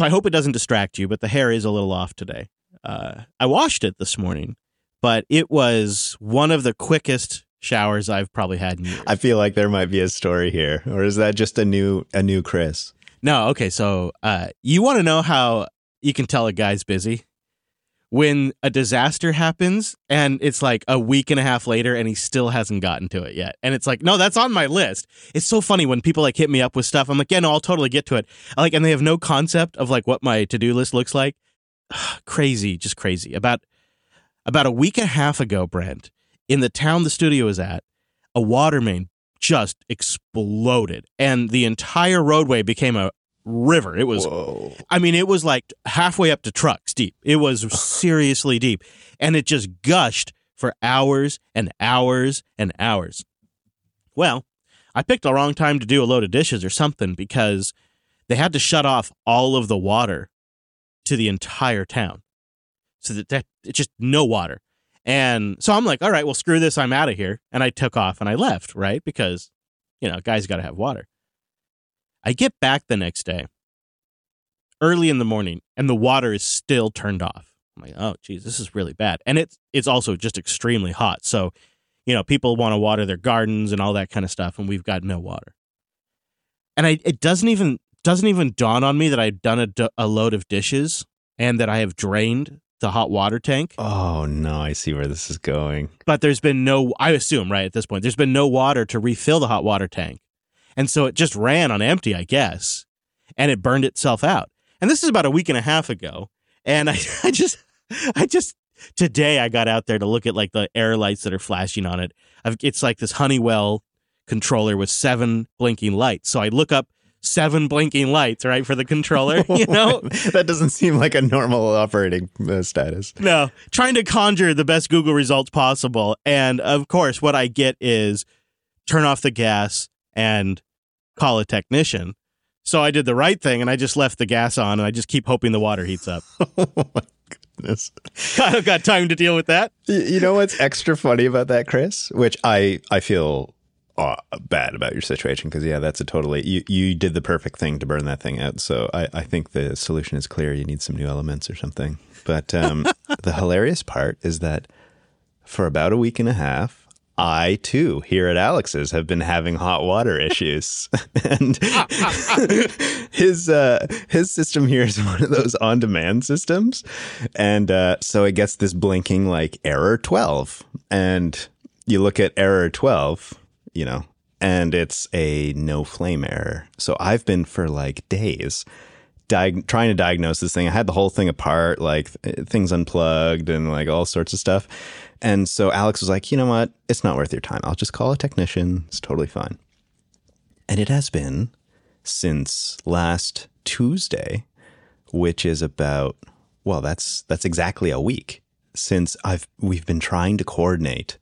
So I hope it doesn't distract you, but the hair is a little off today. Uh, I washed it this morning, but it was one of the quickest showers I've probably had in years. I feel like there might be a story here, or is that just a new a new Chris? No, okay. So uh, you want to know how you can tell a guy's busy when a disaster happens and it's like a week and a half later and he still hasn't gotten to it yet. And it's like, no, that's on my list. It's so funny when people like hit me up with stuff. I'm like, yeah, no, I'll totally get to it. Like, and they have no concept of like what my to do list looks like. crazy, just crazy. About about a week and a half ago, Brent, in the town the studio is at, a water main just exploded and the entire roadway became a river. It was, Whoa. I mean, it was like halfway up to trucks deep. It was seriously deep. And it just gushed for hours and hours and hours. Well, I picked the wrong time to do a load of dishes or something because they had to shut off all of the water to the entire town. So that, that it's just no water. And so I'm like, all right, well, screw this. I'm out of here. And I took off and I left, right? Because, you know, guys got to have water. I get back the next day, early in the morning, and the water is still turned off. I'm like, oh, geez, this is really bad. And it's it's also just extremely hot. So, you know, people want to water their gardens and all that kind of stuff, and we've got no water. And I, it doesn't even doesn't even dawn on me that I've done a load of dishes and that I have drained the hot water tank. Oh no, I see where this is going. But there's been no, I assume, right at this point, there's been no water to refill the hot water tank. And so it just ran on empty, I guess, and it burned itself out. And this is about a week and a half ago. And I, I just, I just, today I got out there to look at like the air lights that are flashing on it. I've, it's like this Honeywell controller with seven blinking lights. So I look up seven blinking lights, right, for the controller, you know? that doesn't seem like a normal operating uh, status. No, trying to conjure the best Google results possible. And of course, what I get is turn off the gas and call a technician. So I did the right thing and I just left the gas on and I just keep hoping the water heats up. oh my goodness. I've got time to deal with that. You know what's extra funny about that, Chris? Which I I feel uh, bad about your situation because yeah, that's a totally you you did the perfect thing to burn that thing out. So I I think the solution is clear. You need some new elements or something. But um, the hilarious part is that for about a week and a half. I too, here at Alex's, have been having hot water issues, and his uh, his system here is one of those on demand systems, and uh, so it gets this blinking like error twelve, and you look at error twelve, you know, and it's a no flame error. So I've been for like days diag- trying to diagnose this thing. I had the whole thing apart, like th- things unplugged and like all sorts of stuff. And so Alex was like, you know what? It's not worth your time. I'll just call a technician. It's totally fine. And it has been since last Tuesday, which is about well, that's that's exactly a week since I've we've been trying to coordinate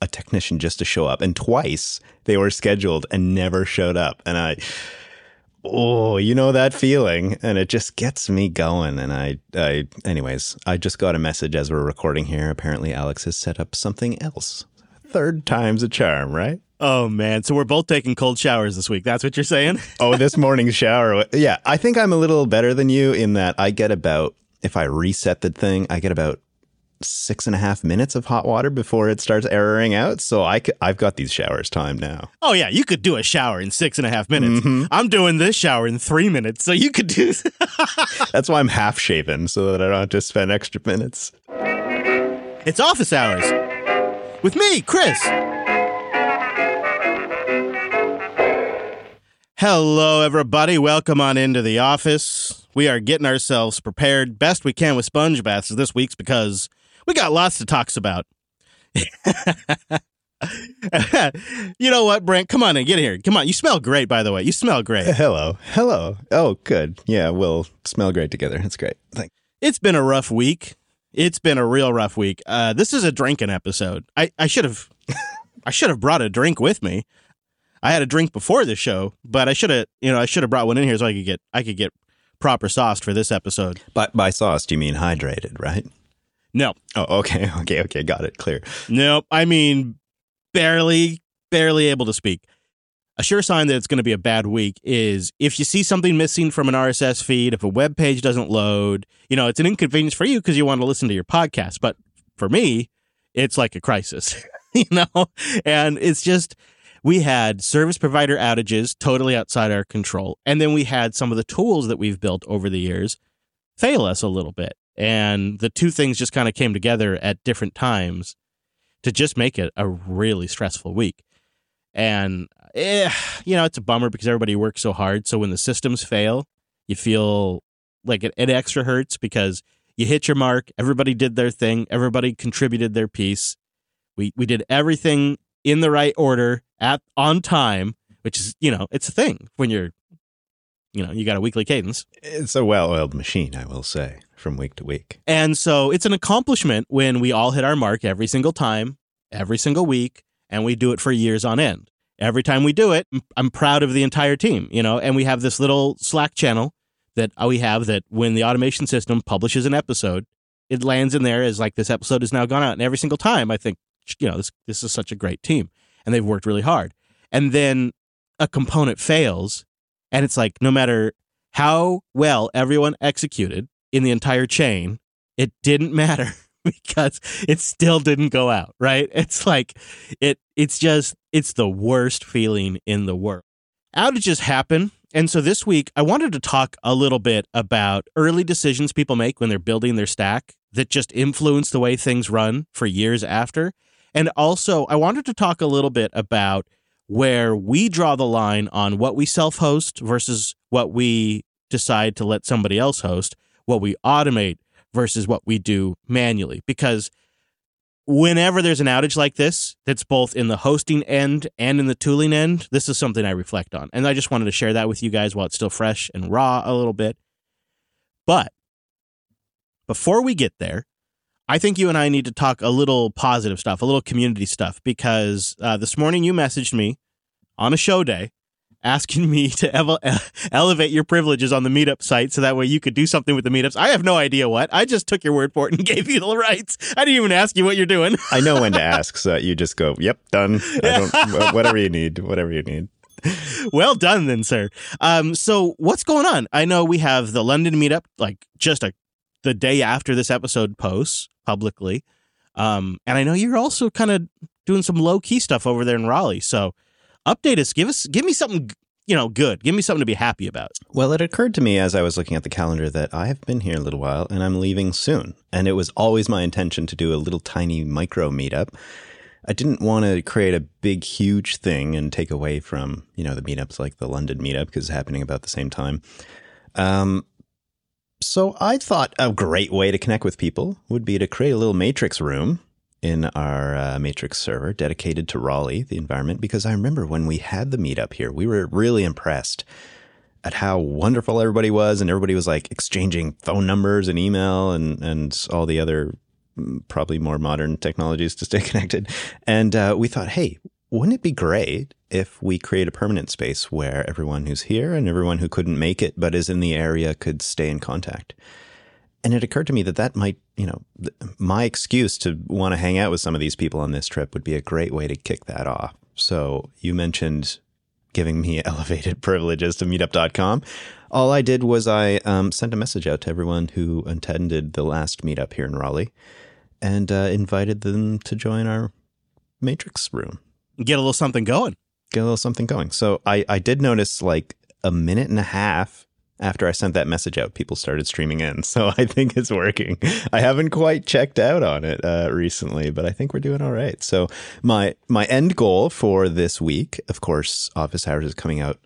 a technician just to show up. And twice they were scheduled and never showed up. And I oh, you know that feeling, and it just gets me going. And I, I, anyways, I just got a message as we're recording here. Apparently, Alex has set up something else. Third time's a charm, right? Oh man, so we're both taking cold showers this week. That's what you're saying? Oh, this morning's shower. Yeah, I think I'm a little better than you in that I get about if I reset the thing, I get about six and a half minutes of hot water before it starts erroring out. So I, c- I've got these showers timed now. Oh yeah, you could do a shower in six and a half minutes. Mm-hmm. I'm doing this shower in three minutes, so you could do. That's why I'm half shaven so that I don't have to spend extra minutes. it's office hours with me, Chris. Hello, everybody. Welcome on into the office. We are getting ourselves prepared best we can with sponge baths this week's because we got lots to talk about. you know what, Brent? Come on in, get here. Come on. You smell great, by the way. You smell great. Hello. Hello. Oh, good. Yeah, we'll smell great together. That's great. Thank It's been a rough week. It's been a real rough week. Uh, this is a drinking episode. I, I should have I should have brought a drink with me. I had a drink before the show, but I should have you know I should have brought one in here so I could get I could get proper sauced for this episode. By, by sauce, do you mean hydrated, right? No, Oh, okay. Okay. Okay. Got it. Clear. nope. I mean barely barely able to speak. a sure sign that it's going to be a bad week is if you see something missing from an RSS feed, if a web page doesn't load, you know, it's an inconvenience for you because you want to listen to your podcast. But for me, it's like a crisis, you know? And it's just, we had service provider outages totally outside our control. And then we had some of the tools that we've built over the years fail us a little bit. And the two things just kind of came together at different times to just make it a really stressful week. And, eh, you know, it's a bummer because everybody works so hard. So when the systems fail, you feel like it, it extra hurts because you hit your mark. Everybody did their thing. Everybody contributed their piece. We, we did everything in the right order at on time, which is, you know, it's a thing when you're, you know, you got a weekly cadence. It's a well oiled machine, I will say, from week to week. And so it's an accomplishment when we all hit our mark every single time, every single week, and we do it for years on end. Every time we do it, I'm proud of the entire team, you know, and we have this little Slack channel that uh, we have that when the automation system publishes an episode, it lands in there as like this episode has now gone out. And every single time I think, you know, this this is such a great team and they've worked really hard. And then a component fails and it's like no matter how well everyone executed in the entire chain, it didn't matter because it still didn't go out, right? It's like it it's just it's the worst feeling in the world. Outages happen. And so this week I wanted to talk a little bit about early decisions people make when they're building their stack that just influence the way things run for years after. And also I wanted to talk a little bit about where we draw the line on what we self-host versus what we decide to let somebody else host, what we automate versus what we do manually. Because whenever there's an outage like this, that's both in the hosting end and in the tooling end, this is something I reflect on. And I just wanted to share that with you guys while it's still fresh and raw a little bit. But before we get there, I think you and I need to talk a little positive stuff, a little community stuff, because uh, this morning you messaged me on a show day asking me to ev- elevate your privileges on the meetup site so that way you could do something with the meetups. I have no idea what. I just took your word for it and gave you the rights. I didn't even ask you what you're doing. I know when to ask, so you just go, "Yep, done." whatever you need, whatever you need. Well done, then, sir. Um, so what's going on? I know we have the London meetup, like just a the day after this episode posts publicly, um, and I know you're also kind of doing some low key stuff over there in Raleigh. So update us. Give us, give me something, you know, good. Give me something to be happy about. Well, it occurred to me as I was looking at the calendar that I have been here a little while and I'm leaving soon. And it was always my intention to do a little tiny micro meetup. I didn't want to create a big, huge thing and take away from, you know, the meetups like the London meetup because it's happening about the same time. Um, so I thought a great way to connect with people would be to create a little matrix room in our uh, Matrix server dedicated to Raleigh, the environment, because I remember when we had the meetup here, we were really impressed at how wonderful everybody was, and everybody was like exchanging phone numbers and email and and all the other mm, probably more modern technologies to stay connected. And uh, we thought, hey, wouldn't it be great if we create a permanent space where everyone who's here and everyone who couldn't make it but is in the area could stay in contact? And it occurred to me that that might, you know, my excuse to want to hang out with some of these people on this trip would be a great way to kick that off. So you mentioned giving me elevated privileges to meetup.com. All I did was I um, sent a message out to everyone who attended the last meetup here in Raleigh and uh, invited them to join our Matrix room. Get a little something going. Get a little something going. So I, I did notice like a minute and a half after I sent that message out, people started streaming in. So I think it's working. I haven't quite checked out on it uh, recently, but I think we're doing all right. So my my end goal for this week, of course, Office Hours is coming out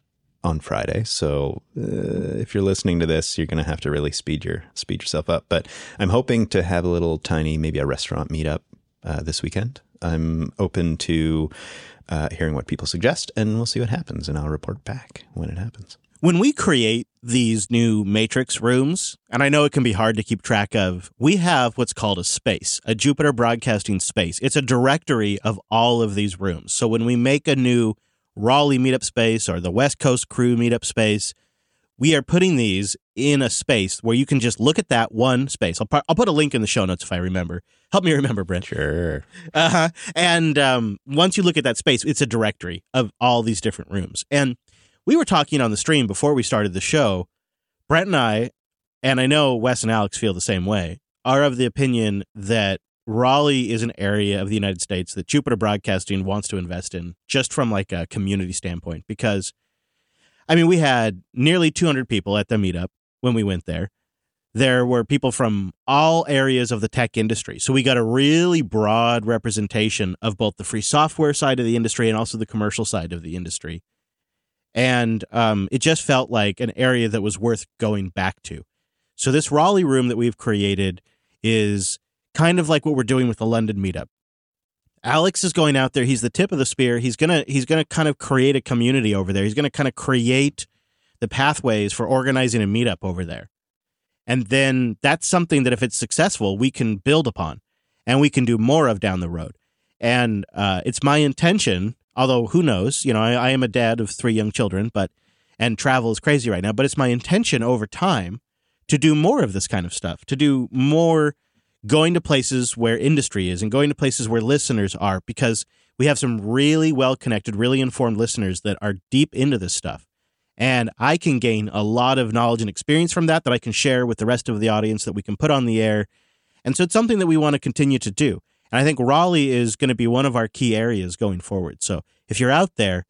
on Friday. So uh, if you're listening to this, you're going to have to really speed your speed yourself up. But I'm hoping to have a little tiny, maybe a restaurant meetup uh, this weekend. I'm open to uh, hearing what people suggest, and we'll see what happens, and I'll report back when it happens. When we create these new matrix rooms, and I know it can be hard to keep track of, we have what's called a space, a Jupiter Broadcasting space. It's a directory of all of these rooms. So when we make a new Raleigh meetup space or the West Coast crew meetup space, we are putting these in a space where you can just look at that one space. I'll, I'll put a link in the show notes if I remember. Help me remember, Brent. Sure. Uh-huh. And um, once you look at that space, it's a directory of all these different rooms. And we were talking on the stream before we started the show. Brent and I, and I know Wes and Alex feel the same way, are of the opinion that Raleigh is an area of the United States that Jupiter Broadcasting wants to invest in just from like a community standpoint because I mean we had nearly 200 people at the meetup when we went there. There were people from all areas of the tech industry. So we got a really broad representation of both the free software side of the industry and also the commercial side of the industry. And um, it just felt like an area that was worth going back to. So this Raleigh room that we've created is kind of like what we're doing with the London meetup. Alex is going out there. He's the tip of the spear. He's gonna he's gonna kind of create a community over there. He's gonna kind of create the pathways for organizing a meetup over there. And then that's something that if it's successful, we can build upon and we can do more of down the road. And uh, it's my intention, although who knows, you know, I, I am a dad of three young children, but and travel is crazy right now, but it's my intention over time to do more of this kind of stuff, to do more going to places where industry is and going to places where listeners are because we have some really well connected, really informed listeners that are deep into this stuff. And I can gain a lot of knowledge and experience from that that I can share with the rest of the audience that we can put on the air. And so it's something that we want to continue to do. And I think Raleigh is going to be one of our key areas going forward. So if you're out there,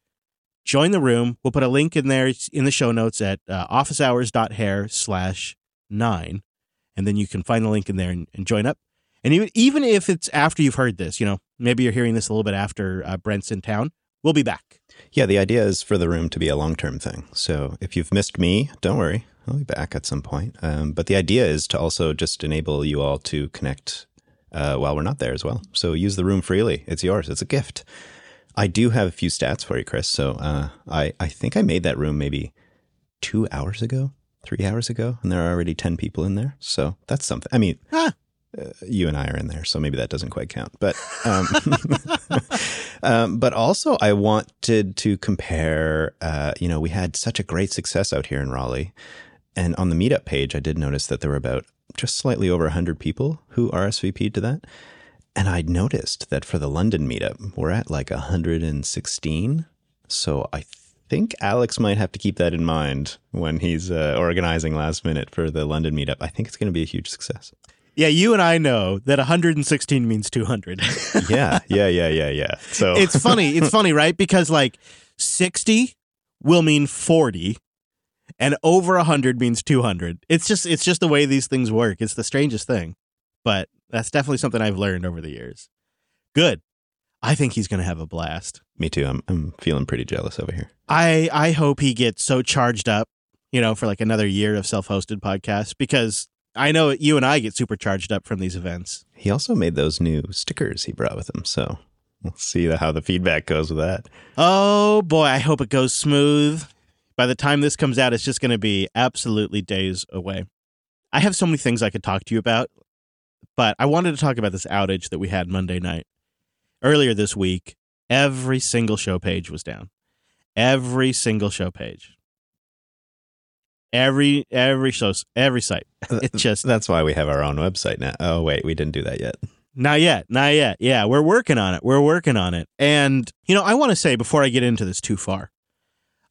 join the room. We'll put a link in there in the show notes at uh, officehours.hair slash nine and then you can find the link in there and, and join up. And even even if it's after you've heard this, you know, maybe you're hearing this a little bit after uh, Brent's in town, we'll be back. Yeah, the idea is for the room to be a long term thing. So if you've missed me, don't worry, I'll be back at some point. Um, but the idea is to also just enable you all to connect uh, while we're not there as well. So use the room freely. It's yours. It's a gift. I do have a few stats for you, Chris. So uh, I I think I made that room maybe two hours ago three hours ago, and there are already 10 people in there. So that's something. I mean, ah. uh, you and I are in there, so maybe that doesn't quite count. But, um, um, but also, I wanted to compare. Uh, you know, we had such a great success out here in Raleigh, and on the meetup page, I did notice that there were about just slightly over 100 people who RSVP'd to that. And I noticed that for the London meetup, we're at like 116. So I think Alex might have to keep that in mind when he's uh, organizing last minute for the London meetup. I think it's going to be a huge success. Yeah, you and I know that 116 means 200. yeah, yeah, yeah, yeah, yeah. So it's funny. It's funny, right? Because like 60 will mean 40 and over 100 means 200. It's just it's just the way these things work. It's the strangest thing. But that's definitely something I've learned over the years. Good. I think he's going to have a blast. Me too. I'm I'm feeling pretty jealous over here. I I hope he gets so charged up, you know, for like another year of self-hosted podcasts because I know you and I get super charged up from these events. He also made those new stickers he brought with him, so we'll see how the feedback goes with that. Oh boy, I hope it goes smooth. By the time this comes out, it's just going to be absolutely days away. I have so many things I could talk to you about, but I wanted to talk about this outage that we had Monday night earlier this week, every single show page was down. Every single show page. Every every show every site. It just That's why we have our own website now. Oh wait, we didn't do that yet. Not yet. Not yet. Yeah, we're working on it. We're working on it. And you know, I want to say before I get into this too far.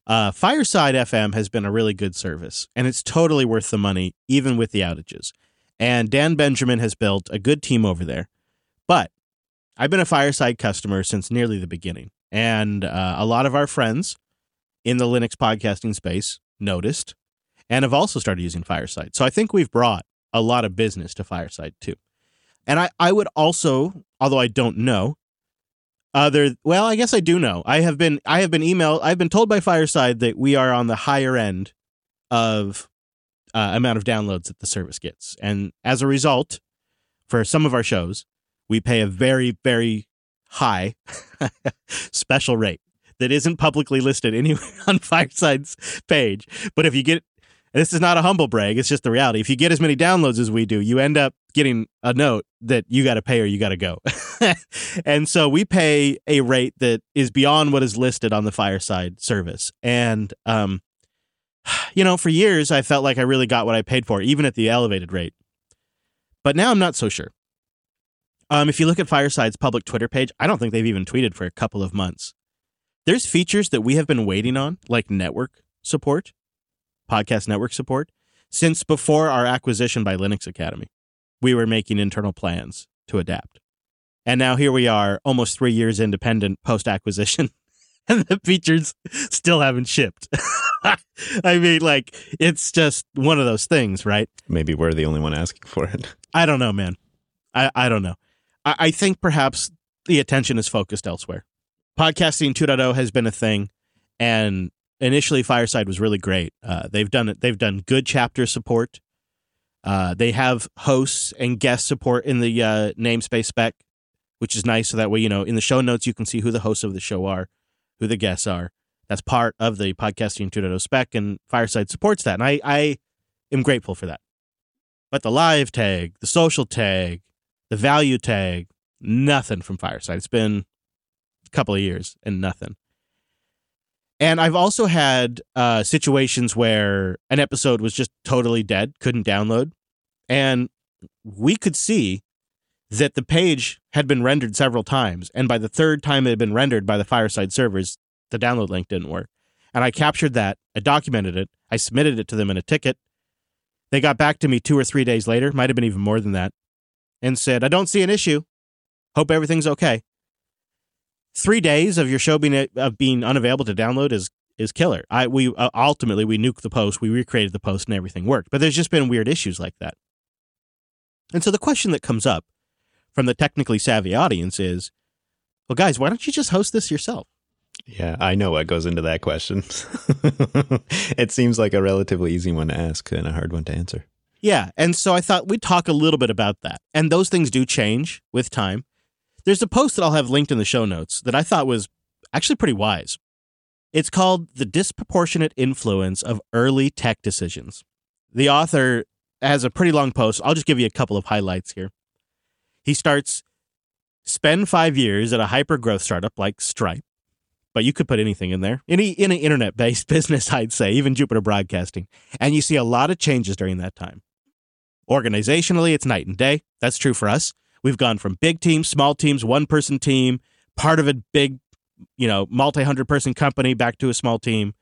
Uh, Fireside FM has been a really good service, and it's totally worth the money, even with the outages. And Dan Benjamin has built a good team over there. But I've been a Fireside customer since nearly the beginning, and uh, a lot of our friends in the Linux podcasting space noticed and have also started using Fireside. So I think we've brought a lot of business to Fireside too. And I, I would also, although I don't know, other well, I guess I do know. I have been I have been emailed I've been told by Fireside that we are on the higher end of uh, amount of downloads that the service gets. And as a result, for some of our shows, we pay a very, very high special rate that isn't publicly listed anywhere on Fireside's page. But if you get this is not a humble brag, it's just the reality. If you get as many downloads as we do, you end up getting a note that you got to pay or you got to go. and so we pay a rate that is beyond what is listed on the Fireside service. And um, you know, for years I felt like I really got what I paid for, even at the elevated rate. But now I'm not so sure. Um, if you look at Fireside's public Twitter page, I don't think they've even tweeted for a couple of months. There's features that we have been waiting on, like network support, podcast network support, since before our acquisition by Linux Academy. We were making internal plans to adapt. And now here we are, almost three years independent post acquisition, and the features still haven't shipped. I mean, like, it's just one of those things, right? Maybe we're the only one asking for it. I don't know, man. I, I don't know. I, I think perhaps the attention is focused elsewhere. Podcasting 2.0 has been a thing, and initially Fireside was really great. Uh, they've done it. They've done good chapter support. Uh, they have hosts and guest support in the uh, namespace spec, which is nice. So that way, you know, in the show notes, you can see who the hosts of the show are, who the guests are. That's part of the podcasting 2.0 spec, and Fireside supports that. And I, I am grateful for that. But the live tag, the social tag, the value tag, nothing from Fireside. It's been a couple of years and nothing. And I've also had uh, situations where an episode was just totally dead, couldn't download. And we could see that the page had been rendered several times. And by the third time it had been rendered by the Fireside servers, the download link didn't work. And I captured that, I documented it, I submitted it to them in a ticket. They got back to me two or three days later, might have been even more than that, and said, I don't see an issue. Hope everything's okay. Three days of your show being of being unavailable to download is is killer. I we uh, ultimately we nuked the post, we recreated the post, and everything worked. But there's just been weird issues like that. And so the question that comes up from the technically savvy audience is, well, guys, why don't you just host this yourself? Yeah, I know what goes into that question. it seems like a relatively easy one to ask and a hard one to answer. Yeah. And so I thought we'd talk a little bit about that. And those things do change with time. There's a post that I'll have linked in the show notes that I thought was actually pretty wise. It's called The Disproportionate Influence of Early Tech Decisions. The author has a pretty long post. I'll just give you a couple of highlights here. He starts spend five years at a hyper growth startup like Stripe, but you could put anything in there. Any in an internet based business, I'd say, even Jupiter Broadcasting. And you see a lot of changes during that time. Organizationally, it's night and day. That's true for us. We've gone from big teams, small teams, one person team, part of a big, you know, multi hundred person company back to a small team.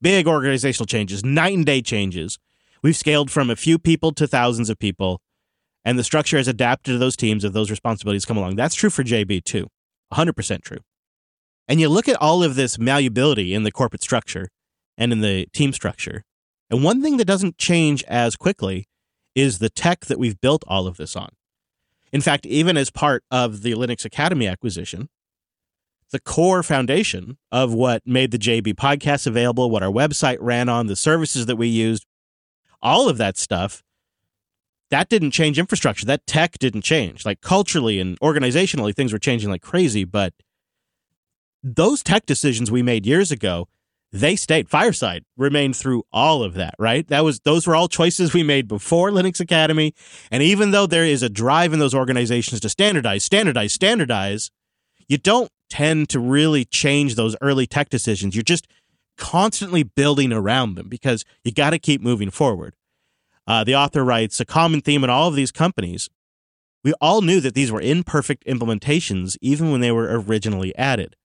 Big organizational changes, night and day changes. We've scaled from a few people to thousands of people, and the structure has adapted to those teams if those responsibilities come along. That's true for JB too. 100% true. And you look at all of this malleability in the corporate structure and in the team structure. And one thing that doesn't change as quickly is the tech that we've built all of this on. In fact, even as part of the Linux Academy acquisition, the core foundation of what made the JB podcast available, what our website ran on, the services that we used, all of that stuff, that didn't change infrastructure. That tech didn't change. Like culturally and organizationally, things were changing like crazy. But those tech decisions we made years ago they stayed. Fireside remained through all of that, right? That was those were all choices we made before Linux Academy. And even though there is a drive in those organizations to standardize, standardize, standardize, you don't tend to really change those early tech decisions. You're just constantly building around them because you got to keep moving forward. Uh, the author writes a common theme in all of these companies. We all knew that these were imperfect implementations even when they were originally added.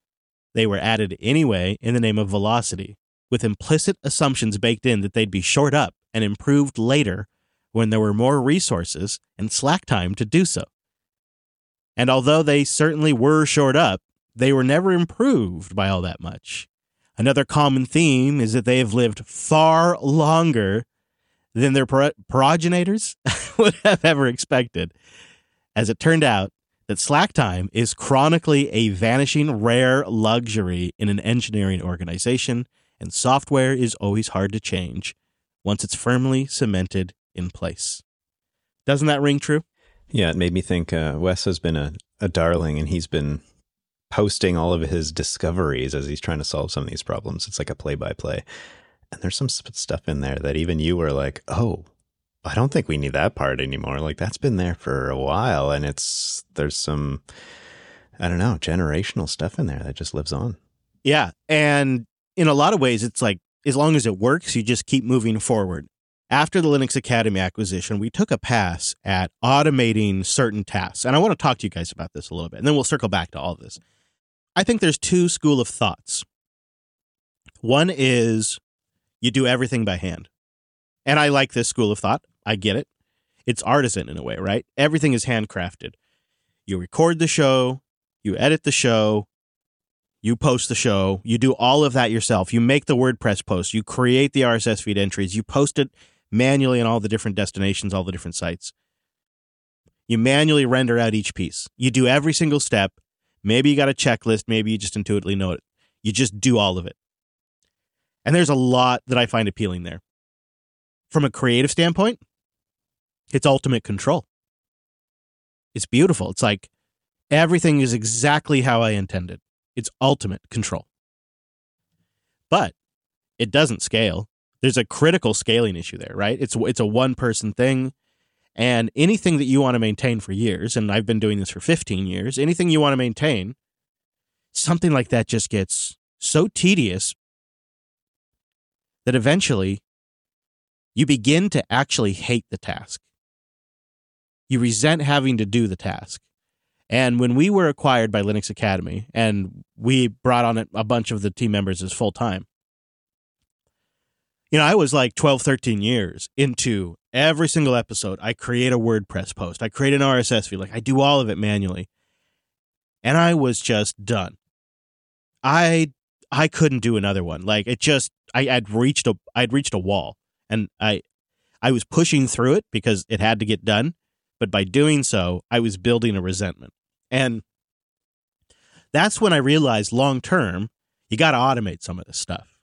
They were added anyway in the name of velocity, with implicit assumptions baked in that they'd be shored up and improved later when there were more resources and slack time to do so. And although they certainly were shored up, they were never improved by all that much. Another common theme is that they have lived far longer than their progenitors would have ever expected. As it turned out, that slack time is chronically a vanishing rare luxury in an engineering organization, and software is always hard to change once it's firmly cemented in place. Doesn't that ring true? Yeah, it made me think uh, Wes has been a, a darling and he's been posting all of his discoveries as he's trying to solve some of these problems. It's like a play by play. And there's some stuff in there that even you were like, oh, I don't think we need that part anymore. Like that's been there for a while and it's there's some I don't know, generational stuff in there that just lives on. Yeah. And in a lot of ways it's like as long as it works, you just keep moving forward. After the Linux Academy acquisition, we took a pass at automating certain tasks. And I want to talk to you guys about this a little bit, and then we'll circle back to all this. I think there's two school of thoughts. One is you do everything by hand. And I like this school of thought. I get it. It's artisan in a way, right? Everything is handcrafted. You record the show, you edit the show, you post the show, you do all of that yourself. You make the WordPress post, you create the RSS feed entries, you post it manually on all the different destinations, all the different sites. You manually render out each piece. You do every single step. Maybe you got a checklist, maybe you just intuitively know it. You just do all of it. And there's a lot that I find appealing there. From a creative standpoint, it's ultimate control. It's beautiful. It's like everything is exactly how I intended. It's ultimate control. But it doesn't scale. There's a critical scaling issue there, right? It's it's a one person thing and anything that you want to maintain for years and I've been doing this for 15 years, anything you want to maintain something like that just gets so tedious that eventually you begin to actually hate the task. You resent having to do the task. And when we were acquired by Linux Academy and we brought on a bunch of the team members as full time, you know, I was like 12, 13 years into every single episode. I create a WordPress post, I create an RSS feed, like I do all of it manually. And I was just done. I I couldn't do another one. Like it just I, I'd reached a I'd reached a wall. And I I was pushing through it because it had to get done. But by doing so, I was building a resentment. And that's when I realized long term, you got to automate some of this stuff.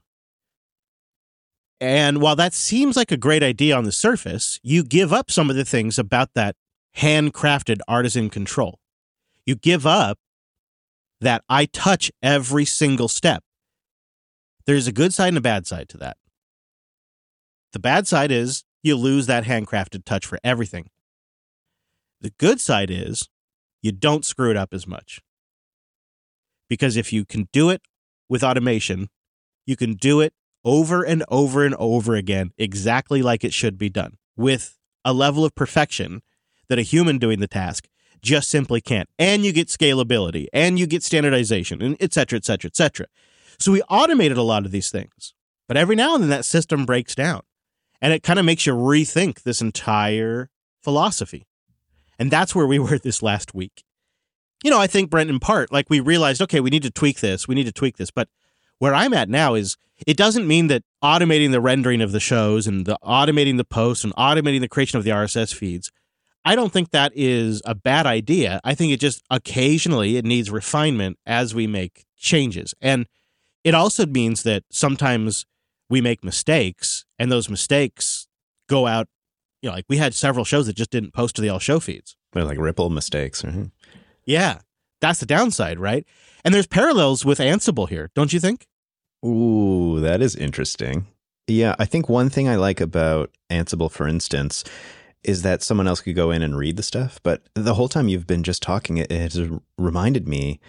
And while that seems like a great idea on the surface, you give up some of the things about that handcrafted artisan control. You give up that I touch every single step. There's a good side and a bad side to that. The bad side is you lose that handcrafted touch for everything. The good side is you don't screw it up as much. Because if you can do it with automation, you can do it over and over and over again, exactly like it should be done, with a level of perfection that a human doing the task just simply can't. And you get scalability and you get standardization and et cetera, et cetera, et cetera. So we automated a lot of these things. But every now and then that system breaks down and it kind of makes you rethink this entire philosophy. And that's where we were this last week. You know, I think, Brent, in part, like we realized, okay, we need to tweak this, we need to tweak this. But where I'm at now is it doesn't mean that automating the rendering of the shows and the automating the posts and automating the creation of the RSS feeds, I don't think that is a bad idea. I think it just occasionally it needs refinement as we make changes. And it also means that sometimes we make mistakes and those mistakes go out you know, like we had several shows that just didn't post to the all show feeds. They're like ripple mistakes. Right? Yeah. That's the downside, right? And there's parallels with Ansible here, don't you think? Ooh, that is interesting. Yeah, I think one thing I like about Ansible, for instance, is that someone else could go in and read the stuff. But the whole time you've been just talking, it has reminded me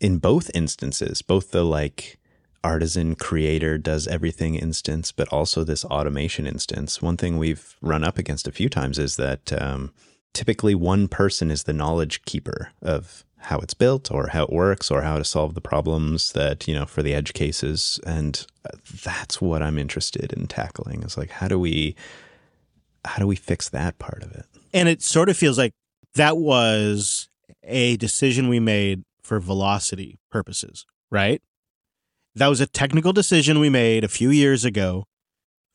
in both instances, both the like artisan creator does everything instance, but also this automation instance. One thing we've run up against a few times is that um, typically one person is the knowledge keeper of how it's built or how it works or how to solve the problems that, you know, for the edge cases. And uh, that's what I'm interested in tackling is like, how do we, how do we fix that part of it? And it sort of feels like that was a decision we made for velocity purposes, right? That was a technical decision we made a few years ago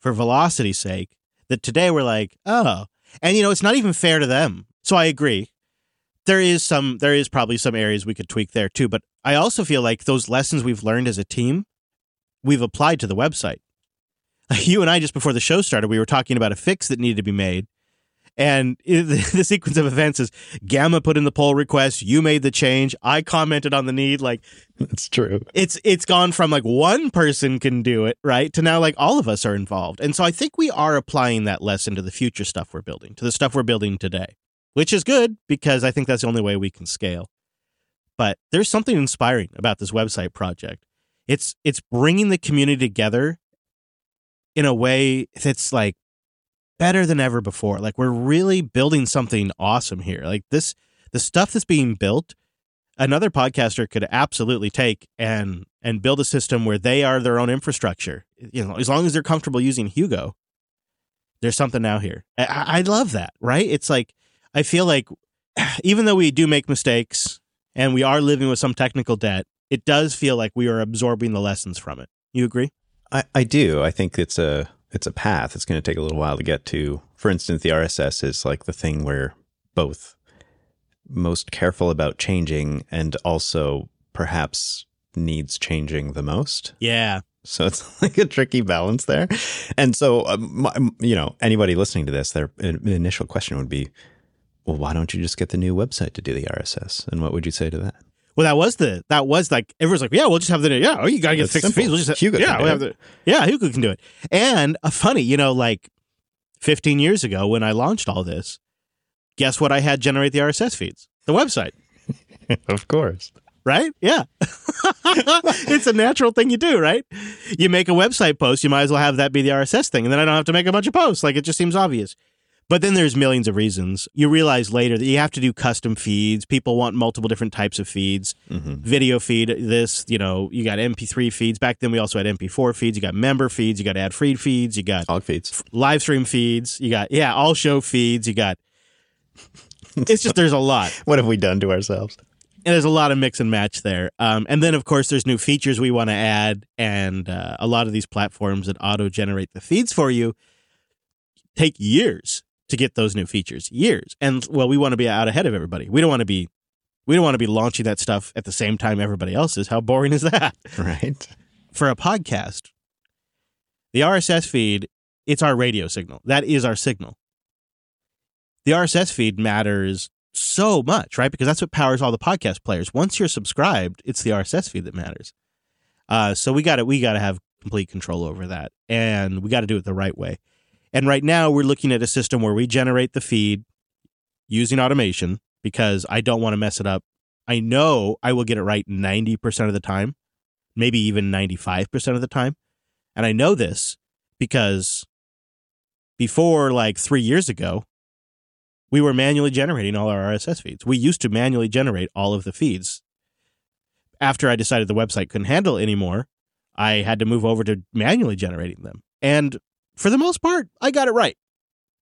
for velocity's sake that today we're like, oh. And you know, it's not even fair to them. So I agree. There is some there is probably some areas we could tweak there too, but I also feel like those lessons we've learned as a team, we've applied to the website. You and I just before the show started, we were talking about a fix that needed to be made and the sequence of events is Gamma put in the pull request, you made the change, I commented on the need. Like that's true. It's it's gone from like one person can do it, right, to now like all of us are involved. And so I think we are applying that lesson to the future stuff we're building, to the stuff we're building today, which is good because I think that's the only way we can scale. But there's something inspiring about this website project. It's it's bringing the community together in a way that's like better than ever before. Like we're really building something awesome here. Like this, the stuff that's being built, another podcaster could absolutely take and and build a system where they are their own infrastructure. You know, as long as they're comfortable using Hugo, there's something now here. I, I love that. Right? It's like I feel like even though we do make mistakes and we are living with some technical debt, it does feel like we are absorbing the lessons from it. You agree? I, I do. I think it's a it's a path. It's going to take a little while to get to. For instance, the RSS is like the thing where both most careful about changing and also perhaps needs changing the most. Yeah. So it's like a tricky balance there. And so, um, you know, anybody listening to this, their initial question would be, well, why don't you just get the new website to do the RSS? And what would you say to that? Well, that was the that was like everyone's like, yeah, we'll just have the yeah. Oh, you gotta get fixed fees. We'll just have, Hugo yeah, we'll have the yeah. Hugo can do it. And uh, funny, you know, like 15 years ago when I launched all this, guess what? I had generate the RSS feeds, the website. of course. Right? Yeah. it's a natural thing you do, right? You make a website post, you might as well have that be the RSS thing, and then I don't have to make a bunch of posts. Like it just seems obvious. But then there's millions of reasons. You realize later that you have to do custom feeds. People want multiple different types of feeds. Mm-hmm. Video feed, this, you know, you got MP3 feeds. Back then we also had MP4 feeds. You got member feeds. You got ad free feeds. You got all feeds, live stream feeds. You got, yeah, all show feeds. You got, it's just, there's a lot. what have we done to ourselves? And there's a lot of mix and match there. Um, and then, of course, there's new features we want to add. And uh, a lot of these platforms that auto generate the feeds for you take years to get those new features. Years. And well we want to be out ahead of everybody. We don't want to be we don't want to be launching that stuff at the same time everybody else is how boring is that? Right. For a podcast the rss feed it's our radio signal. That is our signal. The rss feed matters so much right? Because that's what powers all the podcast players. Once you're subscribed it's the rss feed that matters. Uh, so we got to we got to have complete control over that. And we got to do it the right way and right now we're looking at a system where we generate the feed using automation because I don't want to mess it up. I know I will get it right 90% of the time, maybe even 95% of the time. And I know this because before like three years ago, we were manually generating all our RSS feeds. We used to manually generate all of the feeds. After I decided the website couldn't handle it anymore, I had to move over to manually generating them. And for the most part, I got it right.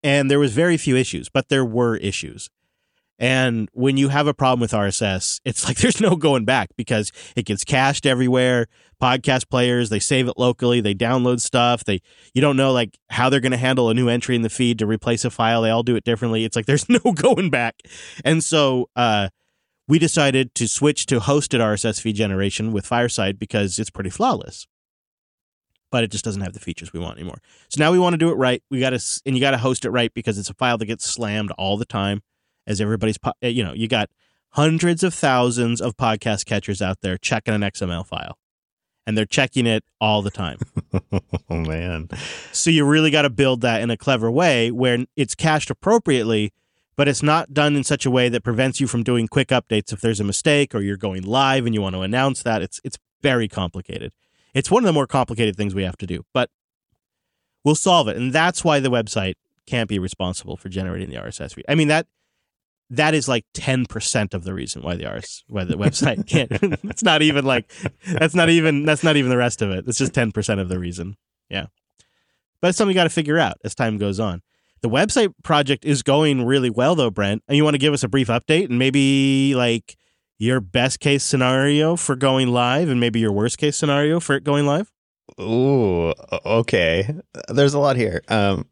And there was very few issues, but there were issues. And when you have a problem with RSS, it's like there's no going back because it gets cached everywhere. Podcast players, they save it locally, they download stuff. They you don't know like how they're going to handle a new entry in the feed to replace a file. They all do it differently. It's like there's no going back. And so uh, we decided to switch to hosted RSS feed generation with Fireside because it's pretty flawless but it just doesn't have the features we want anymore. So now we want to do it right. We got to, and you got to host it right because it's a file that gets slammed all the time. As everybody's, eh, you know, you got hundreds of thousands of podcast catchers out there checking an XML file, and they're checking it all the time. oh man! So you really got to build that in a clever way where it's cached appropriately, but it's not done in such a way that prevents you from doing quick updates if there's a mistake or you're going live and you want to announce that. It's it's very complicated. It's one of the more complicated things we have to do, but we'll solve it. And that's why the website can't be responsible for generating the RSS feed. I mean that that is like 10% of the reason why the RS why the website can't it's not even like that's not even that's not even the rest of it. It's just 10% of the reason. Yeah. But it's something you got to figure out as time goes on. The website project is going really well though, Brent. And you want to give us a brief update and maybe like your best case scenario for going live and maybe your worst case scenario for it going live? Ooh, okay. There's a lot here. Um,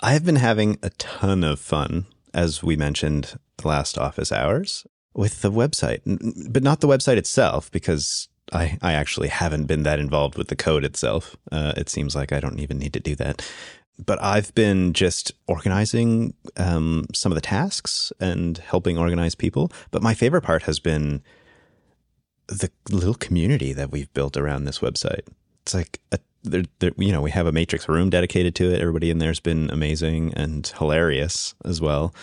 I've been having a ton of fun, as we mentioned last office hours, with the website, but not the website itself, because I, I actually haven't been that involved with the code itself. Uh, it seems like I don't even need to do that but I've been just organizing um, some of the tasks and helping organize people. But my favorite part has been the little community that we've built around this website. It's like, a, they're, they're, you know, we have a matrix room dedicated to it. Everybody in there has been amazing and hilarious as well.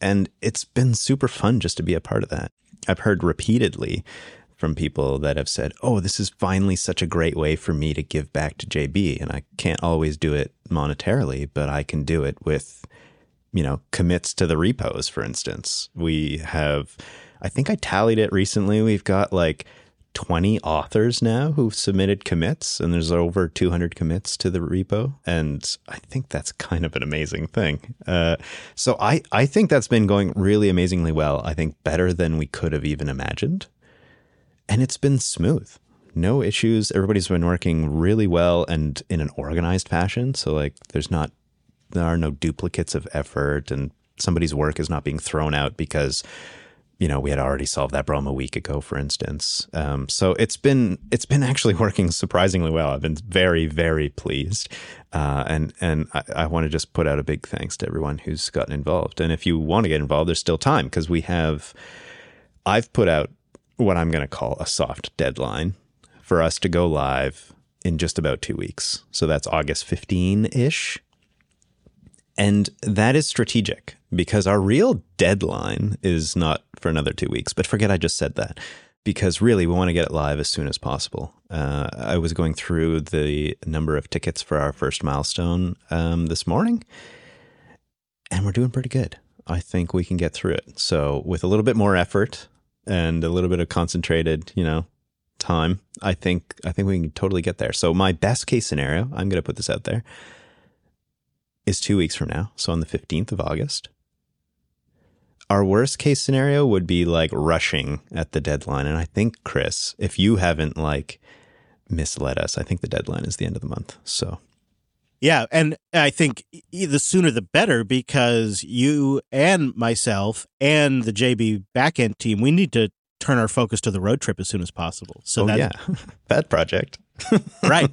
And it's been super fun just to be a part of that. I've heard repeatedly from people that have said, "Oh, this is finally such a great way for me to give back to JB, and I can't always do it monetarily, but I can do it with, you know, commits to the repos, for instance. We have, I think I tallied it recently. We've got like 20 authors now who've submitted commits, and there's over 200 commits to the repo. And I think that's kind of an amazing thing. Uh, so I, I think that's been going really amazingly well. I think better than we could have even imagined. And it's been smooth. No issues. Everybody's been working really well and in an organized fashion. So, like, there's not, there are no duplicates of effort, and somebody's work is not being thrown out because you know, we had already solved that problem a week ago, for instance. Um, so it's been it's been actually working surprisingly well. I've been very very pleased, uh, and and I, I want to just put out a big thanks to everyone who's gotten involved. And if you want to get involved, there's still time because we have. I've put out what I'm going to call a soft deadline for us to go live in just about two weeks. So that's August 15 ish. And that is strategic because our real deadline is not for another two weeks. But forget I just said that because really we want to get it live as soon as possible. Uh, I was going through the number of tickets for our first milestone um, this morning, and we're doing pretty good. I think we can get through it. So with a little bit more effort and a little bit of concentrated, you know, time, I think I think we can totally get there. So my best case scenario, I'm going to put this out there is two weeks from now, so on the 15th of August. Our worst case scenario would be like rushing at the deadline. And I think, Chris, if you haven't like misled us, I think the deadline is the end of the month. So, yeah. And I think the sooner the better because you and myself and the JB backend team, we need to turn our focus to the road trip as soon as possible. So, oh, yeah, that project. right.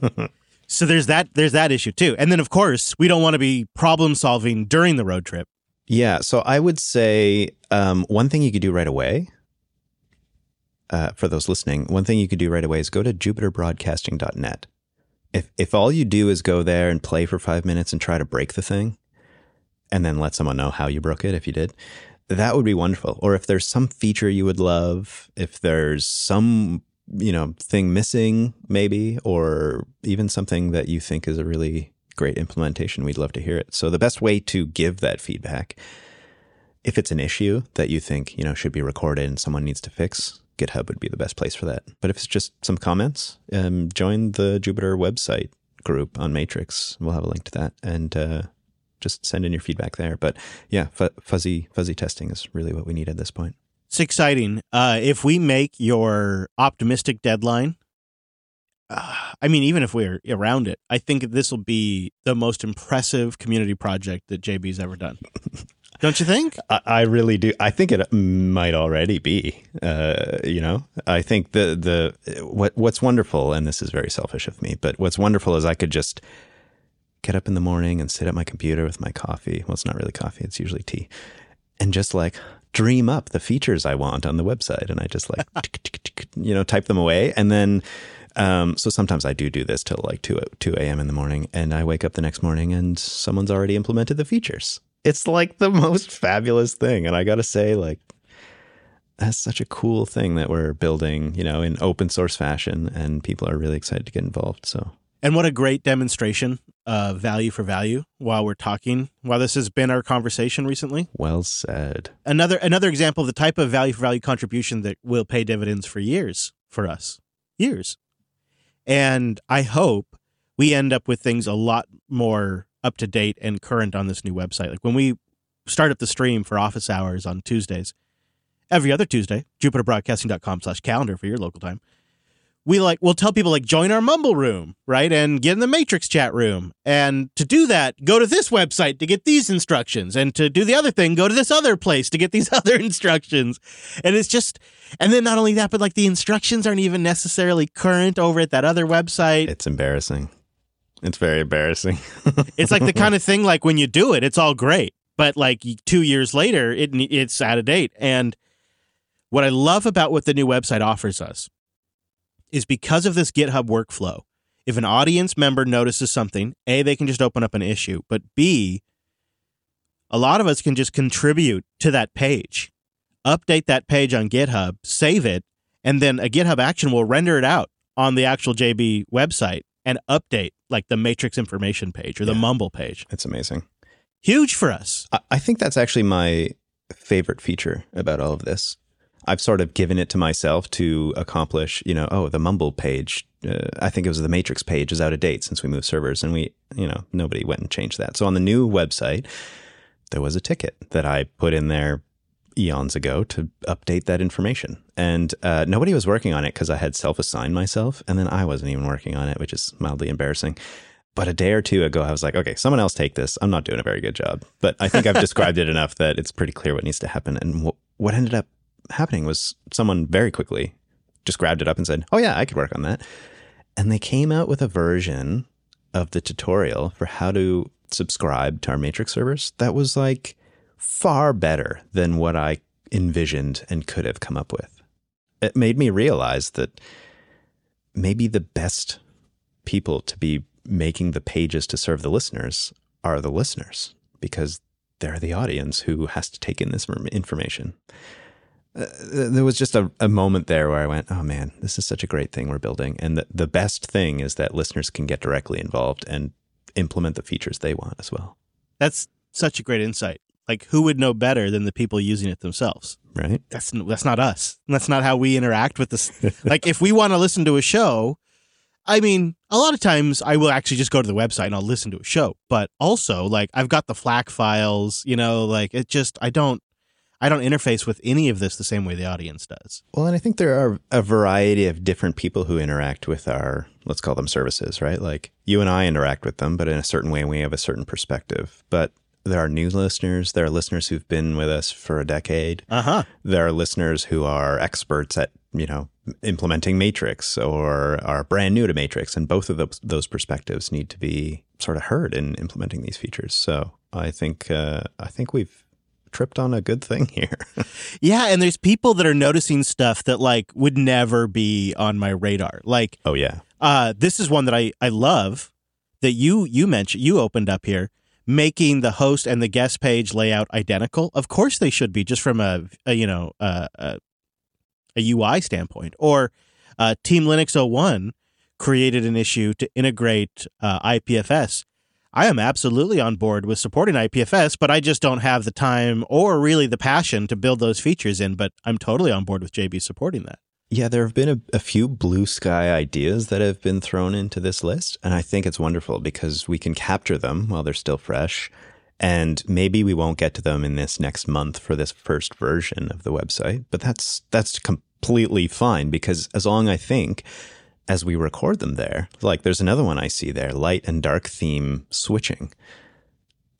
So there's that there's that issue too. And then of course, we don't want to be problem solving during the road trip. Yeah, so I would say um, one thing you could do right away uh, for those listening, one thing you could do right away is go to jupiterbroadcasting.net. If if all you do is go there and play for 5 minutes and try to break the thing and then let someone know how you broke it if you did, that would be wonderful. Or if there's some feature you would love, if there's some you know thing missing maybe or even something that you think is a really great implementation we'd love to hear it so the best way to give that feedback if it's an issue that you think you know should be recorded and someone needs to fix github would be the best place for that but if it's just some comments um, join the jupiter website group on matrix we'll have a link to that and uh, just send in your feedback there but yeah f- fuzzy fuzzy testing is really what we need at this point it's exciting. Uh, if we make your optimistic deadline, uh, I mean, even if we're around it, I think this will be the most impressive community project that JB's ever done. Don't you think? I, I, really do. I think it might already be. Uh, you know, I think the the what what's wonderful, and this is very selfish of me, but what's wonderful is I could just get up in the morning and sit at my computer with my coffee. Well, it's not really coffee; it's usually tea, and just like dream up the features I want on the website, and I just like you know type them away, and then. Um, so sometimes I do do this till like 2, 2 a.m. in the morning, and I wake up the next morning and someone's already implemented the features. It's like the most fabulous thing. And I got to say, like, that's such a cool thing that we're building, you know, in open source fashion, and people are really excited to get involved. So and what a great demonstration of value for value while we're talking, while this has been our conversation recently. Well said. Another another example of the type of value for value contribution that will pay dividends for years for us. Years. And I hope we end up with things a lot more up to date and current on this new website. Like when we start up the stream for office hours on Tuesdays, every other Tuesday, jupiterbroadcasting.com slash calendar for your local time we like we'll tell people like join our mumble room right and get in the matrix chat room. And to do that go to this website to get these instructions. And to do the other thing go to this other place to get these other instructions. And it's just and then not only that but like the instructions aren't even necessarily current over at that other website. It's embarrassing it's very embarrassing it's like the kind of thing like when you do it it's all great but like 2 years later it it's out of date and what i love about what the new website offers us is because of this GitHub workflow. If an audience member notices something, A, they can just open up an issue, but B, a lot of us can just contribute to that page, update that page on GitHub, save it, and then a GitHub action will render it out on the actual JB website and update like the matrix information page or the Yeah. mumble page. It's amazing. Huge for us. I, I think that's actually my favorite feature about all of this. I've sort of given it to myself to accomplish, you know, oh, the Mumble page. Uh, I think it was the Matrix page is out of date since we moved servers, and we, you know, nobody went and changed that. So on the new website, there was a ticket that I put in there eons ago to update that information, and uh, nobody was working on it because I had self-assigned myself, and then I wasn't even working on it, which is mildly embarrassing. But a day or two ago, I was like, okay, someone else take this. I'm not doing a very good job. But I think I've described it enough that it's pretty clear what needs to happen. And what, what ended up happening was someone very quickly just grabbed it up and said, oh, yeah, I could work on that. And they came out with a version of the tutorial for how to subscribe to our Matrix servers that was like far better than what I envisioned and could have come up with. It made me realize that maybe the best people to be making the pages to serve the listeners are the listeners because they're the audience who has to take in this information. Uh, there was just a, a moment there where I went, oh man, this is such a great thing we're building. And the, the best thing is that listeners can get directly involved and implement the features they want as well. That's such a great insight. Like who would know better than the people using it themselves? Right? That's that's not us. That's not how we interact with this. like if we want to listen to a show, I mean, a lot of times I will actually just go to the website and I'll listen to a show. But also, like I've got the FLAC files, you know, like it just I don't I don't interface with any of this the same way the audience does. Well, and I think there are a variety of different people who interact with our, let's call them services, right? Like you and I interact with them, but in a certain way, we have a certain perspective. But there are new listeners. There are listeners who've been with us for a decade. Uh huh. There are listeners who are experts at, you know, implementing Matrix or are brand new to Matrix. And both of those, those perspectives need to be sort of heard in implementing these features. So I think, uh, I think we've tripped on a good thing here. Yeah, and there's people that are noticing stuff that like would never be on my radar. Like oh, yeah. uh this is one that I I love that you you mentioned you opened up here making the host and the guest page layout identical. Of course they should be just from a, a you know a, a, a UI standpoint. Or uh, Team Linux 01 created an issue to integrate uh, IPFS. I am absolutely on board with supporting IPFS, but I just don't have the time or really the passion to build those features in. But I'm totally on board with JB supporting that. Yeah, there have been a, a few blue sky ideas that have been thrown into this list. And I think it's wonderful because we can capture them while they're still fresh. And maybe we won't get to them in this next month for this first version of the website, but that's that's completely fine because as long I think as we record them there, like there's another one I see there, light and dark theme switching.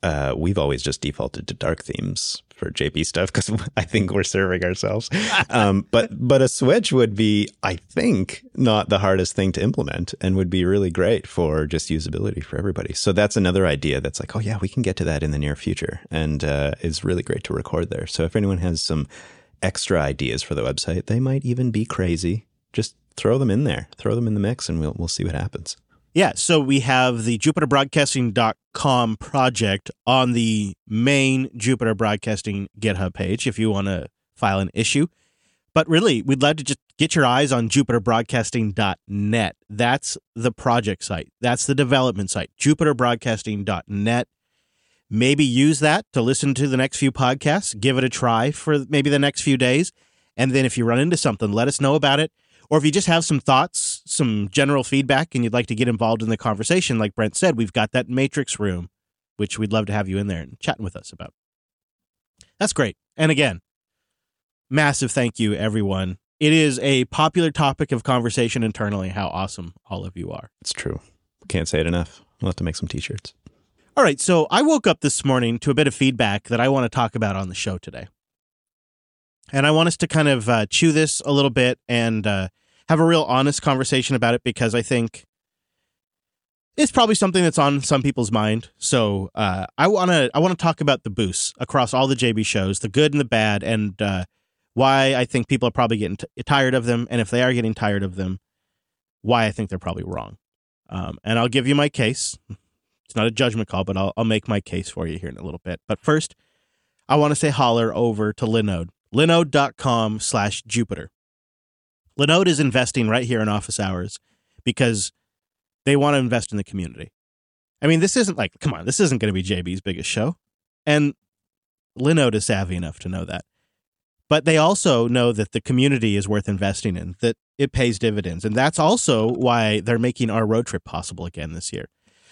Uh, we've always just defaulted to dark themes for JB stuff because I think we're serving ourselves. Um, but but a switch would be, I think, not the hardest thing to implement and would be really great for just usability for everybody. So that's another idea that's like, oh yeah, we can get to that in the near future, and uh, is really great to record there. So if anyone has some extra ideas for the website, they might even be crazy. Just throw them in there, throw them in the mix, and we'll we'll see what happens. Yeah, so we have the jupiterbroadcasting.com project on the main Jupiter Broadcasting GitHub page if you want to file an issue. But really, we'd love to just get your eyes on jupiterbroadcasting.net. That's the project site. That's the development site, jupiterbroadcasting.net. Maybe use that to listen to the next few podcasts, give it a try for maybe the next few days. And then if you run into something, let us know about it. Or if you just have some thoughts, some general feedback, and you'd like to get involved in the conversation, like Brent said, we've got that matrix room, which we'd love to have you in there and chatting with us about. That's great. And again, massive thank you, everyone. It is a popular topic of conversation internally how awesome all of you are. It's true. Can't say it enough. We'll have to make some t-shirts. All right, so I woke up this morning to a bit of feedback that I want to talk about on the show today. And I want us to kind of uh, chew this a little bit and uh, have a real honest conversation about it because I think it's probably something that's on some people's mind. So uh, I want to I want to talk about the boosts across all the JB shows, the good and the bad, and uh, why I think people are probably getting t- tired of them, and if they are getting tired of them, why I think they're probably wrong. Um, and I'll give you my case. It's not a judgment call, but I'll, I'll make my case for you here in a little bit. But first, I want to say holler over to Linode, linode.com slash Jupiter. Linode is investing right here in office hours because they want to invest in the community. I mean, this isn't like, come on, this isn't going to be JB's biggest show. And Linode is savvy enough to know that. But they also know that the community is worth investing in, that it pays dividends. And that's also why they're making our road trip possible again this year.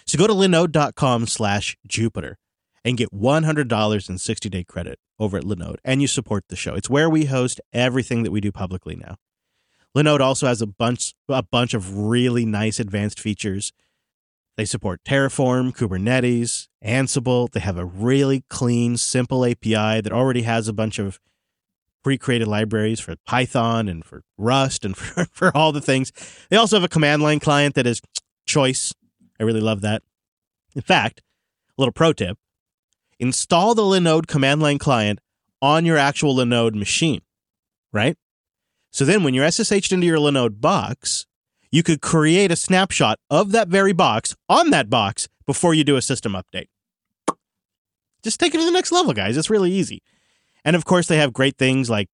So go to linode.com slash Jupiter and get $100 in 60 day credit over at Linode and you support the show. It's where we host everything that we do publicly now. Linode also has a bunch a bunch of really nice advanced features. They support Terraform, Kubernetes, Ansible. They have a really clean, simple API that already has a bunch of pre-created libraries for Python and for Rust and for, for all the things. They also have a command line client that is choice. I really love that. In fact, a little pro tip, install the Linode command line client on your actual Linode machine, right? So then when you're SSH'd into your Linode box, you could create a snapshot of that very box on that box before you do a system update. Just take it to the next level, guys. It's really easy. And of course, they have great things like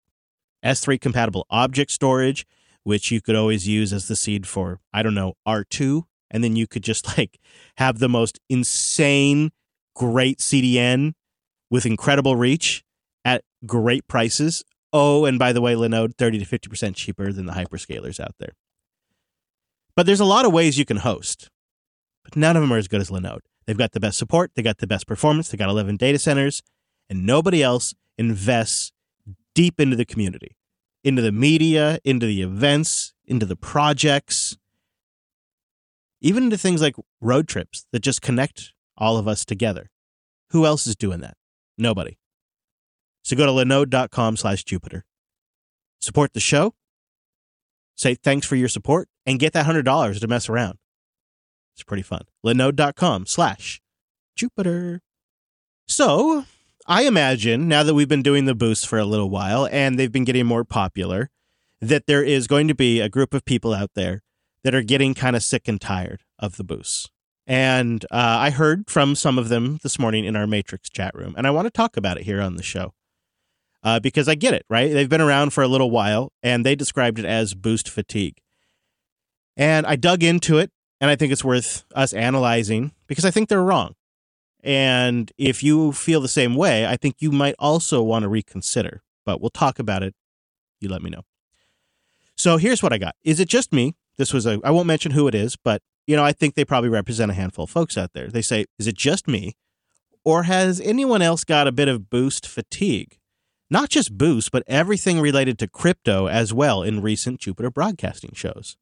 S3 compatible object storage, which you could always use as the seed for, I don't know, R2. And then you could just like have the most insane, great CDN with incredible reach at great prices Oh, and by the way, Linode 30 to 50% cheaper than the hyperscalers out there. But there's a lot of ways you can host, but none of them are as good as Linode. They've got the best support, they got the best performance, they got 11 data centers, and nobody else invests deep into the community, into the media, into the events, into the projects, even into things like road trips that just connect all of us together. Who else is doing that? Nobody. So go to linode.com slash Jupiter. Support the show. Say thanks for your support and get that $100 to mess around. It's pretty fun. Linode.com slash Jupiter. So I imagine now that we've been doing the boosts for a little while and they've been getting more popular, that there is going to be a group of people out there that are getting kind of sick and tired of the boosts. And uh, I heard from some of them this morning in our Matrix chat room, and I want to talk about it here on the show uh, because I get it, right? They've been around for a little while and they described it as boost fatigue. And I dug into it and I think it's worth us analyzing because I think they're wrong. And if you feel the same way, I think you might also want to reconsider, but we'll talk about it. You let me know. So here's what I got. Is it just me? This was a, I won't mention who it is, but you know, I think they probably represent a handful of folks out there. They say, is it just me? Or has anyone else got a bit of boost fatigue? Not just Boost, but everything related to crypto as well in recent Jupiter broadcasting shows.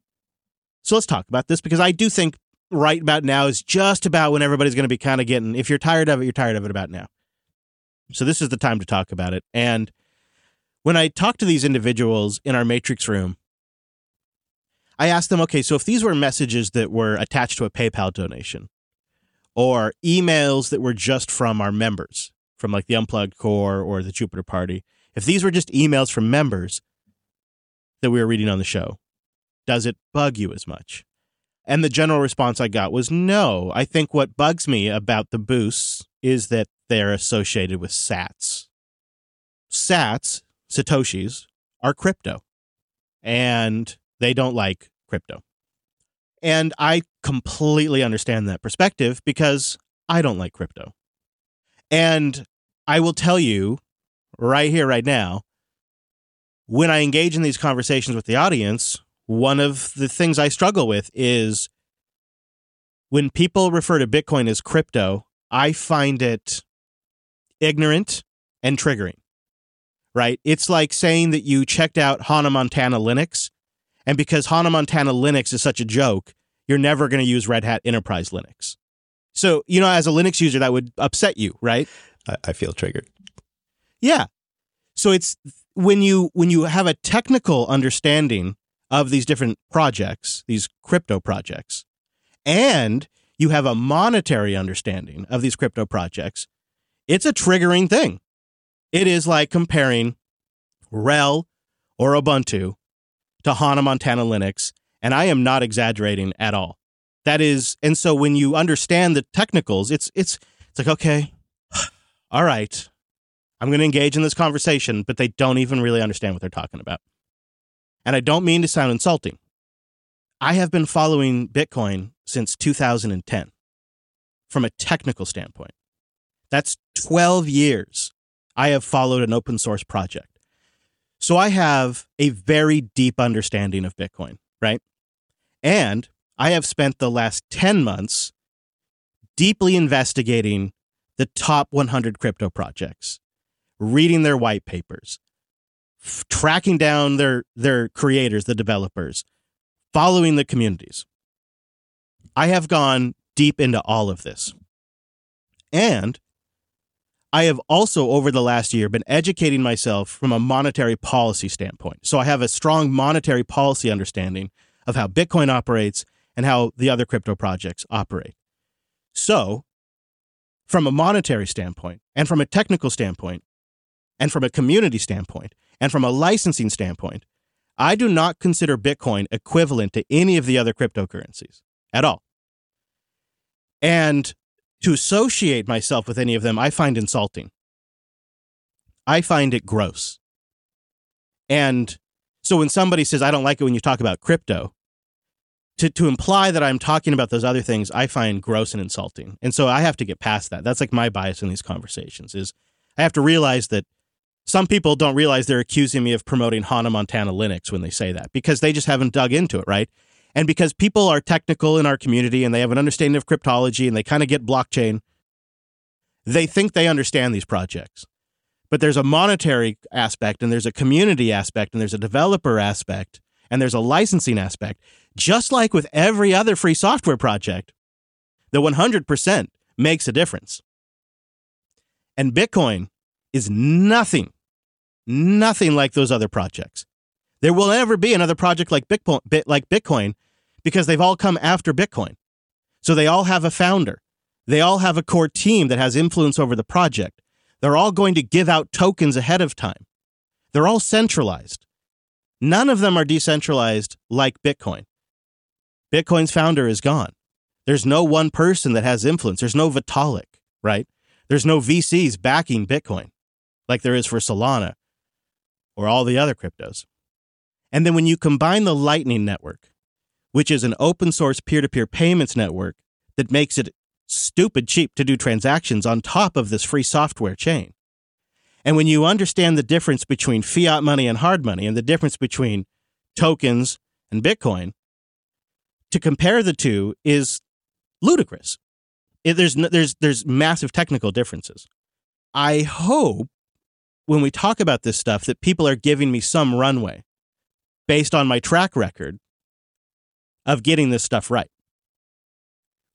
So let's talk about this because I do think right about now is just about when everybody's going to be kind of getting, if you're tired of it, you're tired of it about now. So this is the time to talk about it. And when I talk to these individuals in our matrix room, I ask them, okay, so if these were messages that were attached to a PayPal donation or emails that were just from our members, from like the Unplugged Core or the Jupiter Party, if these were just emails from members that we were reading on the show, does it bug you as much? And the general response I got was no. I think what bugs me about the boosts is that they're associated with sats. Sats, Satoshis, are crypto, and they don't like crypto. And I completely understand that perspective because I don't like crypto. And I will tell you right here, right now, when I engage in these conversations with the audience, one of the things I struggle with is when people refer to Bitcoin as crypto, I find it ignorant and triggering, right? It's like saying that you checked out Hannah Montana Linux, and because Hannah Montana Linux is such a joke, you're never going to use Red Hat Enterprise Linux. So, you know, as a Linux user, that would upset you, right? I, I feel triggered. Yeah. So it's when you when you have a technical understanding of these different projects, these crypto projects, and you have a monetary understanding of these crypto projects, it's a triggering thing. It is like comparing RHEL or Ubuntu to Hannah Montana Linux, and I am not exaggerating at all. That is, and so when you understand the technicals, it's it's it's like okay, all right, I'm going to engage in this conversation, but they don't even really understand what they're talking about. and I don't mean to sound insulting. I have been following Bitcoin since 2010 from a technical standpoint. That's 12 years I have followed an open source project. So I have a very deep understanding of Bitcoin, right? And I have spent the last 10 months deeply investigating the top 100 crypto projects, reading their white papers, f- tracking down their, their creators, the developers, following the communities. I have gone deep into all of this. And I have also, over the last year, been educating myself from a monetary policy standpoint. So I have a strong monetary policy understanding of how Bitcoin operates and how the other crypto projects operate. So, from a monetary standpoint, and from a technical standpoint, and from a community standpoint, and from a licensing standpoint, I do not consider Bitcoin equivalent to any of the other cryptocurrencies at all. And to associate myself with any of them, I find insulting. I find it gross. And so when somebody says, I don't like it when you talk about crypto, to, to imply that I'm talking about those other things, I find gross and insulting. And so I have to get past that. That's like my bias in these conversations is I have to realize that some people don't realize they're accusing me of promoting Hannah Montana Linux when they say that because they just haven't dug into it, right? And because people are technical in our community and they have an understanding of cryptology and they kind of get blockchain, they think they understand these projects. But there's a monetary aspect and there's a community aspect and there's a developer aspect and there's a licensing aspect. Just like with every other free software project, the 100% makes a difference. And Bitcoin is nothing, nothing like those other projects. There will never be another project like Bitcoin, like Bitcoin because they've all come after Bitcoin. So they all have a founder. They all have a core team that has influence over the project. They're all going to give out tokens ahead of time. They're all centralized. None of them are decentralized like Bitcoin. Bitcoin's founder is gone. There's no one person that has influence. There's no Vitalik, right? There's no VCs backing Bitcoin like there is for Solana or all the other cryptos. And then when you combine the Lightning Network, which is an open source peer to peer payments network that makes it stupid cheap to do transactions on top of this free software chain. And when you understand the difference between fiat money and hard money and the difference between tokens and Bitcoin, to compare the two is ludicrous. It, there's, there's, there's massive technical differences. I hope when we talk about this stuff that people are giving me some runway based on my track record of getting this stuff right,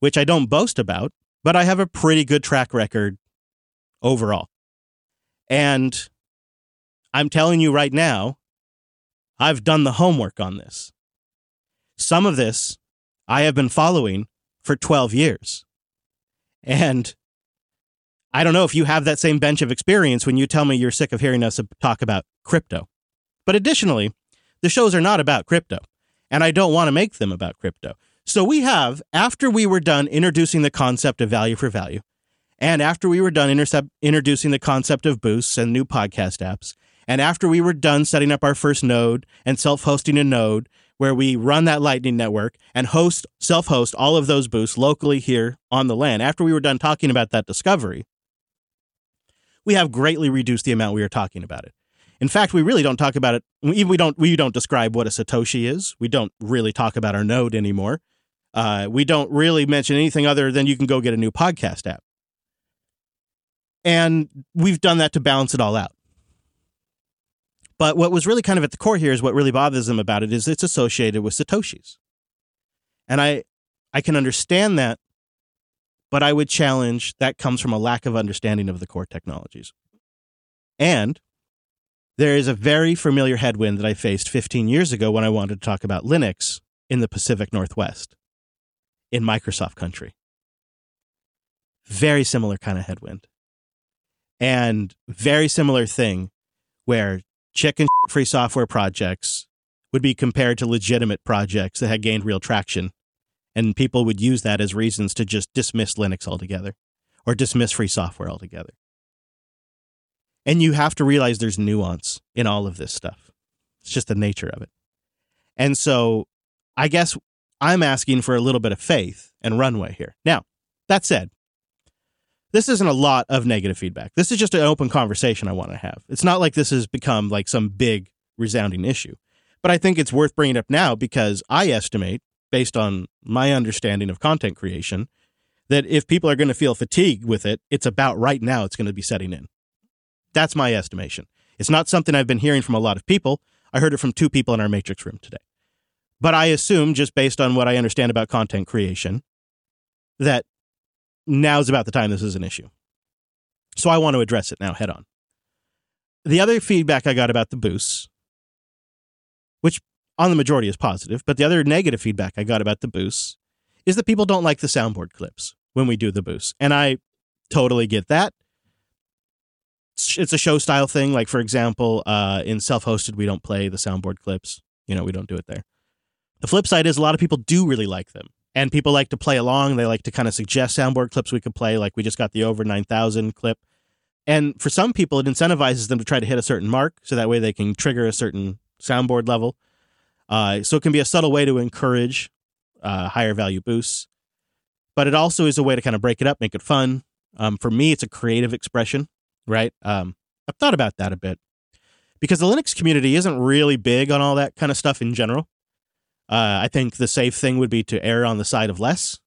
which I don't boast about, but I have a pretty good track record overall. And I'm telling you right now, I've done the homework on this. Some of this I have been following for 12 years. And I don't know if you have that same bench of experience when you tell me you're sick of hearing us talk about crypto. But additionally, the shows are not about crypto and I don't want to make them about crypto. So we have, after we were done introducing the concept of value for value, and after we were done intercept, introducing the concept of boosts and new podcast apps, and after we were done setting up our first node and self hosting a node where we run that Lightning network and host, self host all of those boosts locally here on the land, after we were done talking about that discovery, we have greatly reduced the amount we are talking about it. In fact, we really don't talk about it. We, don't we don't describe what a satoshi is. We don't really talk about our node anymore. Uh, we don't really mention anything other than you can go get a new podcast app. And we've done that to balance it all out. But what was really kind of at the core here is what really bothers them about it is it's associated with satoshis. And I I can understand that, but I would challenge that comes from a lack of understanding of the core technologies. And there is a very familiar headwind that I faced 15 years ago when I wanted to talk about Linux in the Pacific Northwest, in Microsoft country. Very similar kind of headwind. And very similar thing where chicken free software projects would be compared to legitimate projects that had gained real traction. And people would use that as reasons to just dismiss Linux altogether or dismiss free software altogether. And you have to realize there's nuance in all of this stuff. It's just the nature of it. And so I guess I'm asking for a little bit of faith and runway here. Now, that said, this isn't a lot of negative feedback. This is just an open conversation I want to have. It's not like this has become like some big resounding issue. But I think it's worth bringing up now because I estimate, based on my understanding of content creation, that if people are going to feel fatigued with it, it's about right now it's going to be setting in. That's my estimation. It's not something I've been hearing from a lot of people. I heard it from two people in our Matrix room today. But I assume, just based on what I understand about content creation, that now's about the time this is an issue. So I want to address it now head on. The other feedback I got about the boosts, which on the majority is positive, but the other negative feedback I got about the boosts is that people don't like the soundboard clips when we do the boosts. And I totally get that. It's a show style thing. Like, for example, uh, in self hosted, we don't play the soundboard clips. You know, we don't do it there. The flip side is a lot of people do really like them and people like to play along. They like to kind of suggest soundboard clips we could play. Like we just got the over 9000 clip. And for some people, it incentivizes them to try to hit a certain mark so that way they can trigger a certain soundboard level. Uh, so it can be a subtle way to encourage uh, higher value boosts. But it also is a way to kind of break it up, make it fun. Um, for me, it's a creative expression, right? Um, I've thought about that a bit because the Linux community isn't really big on all that kind of stuff in general. Uh, I think the safe thing would be to err on the side of less,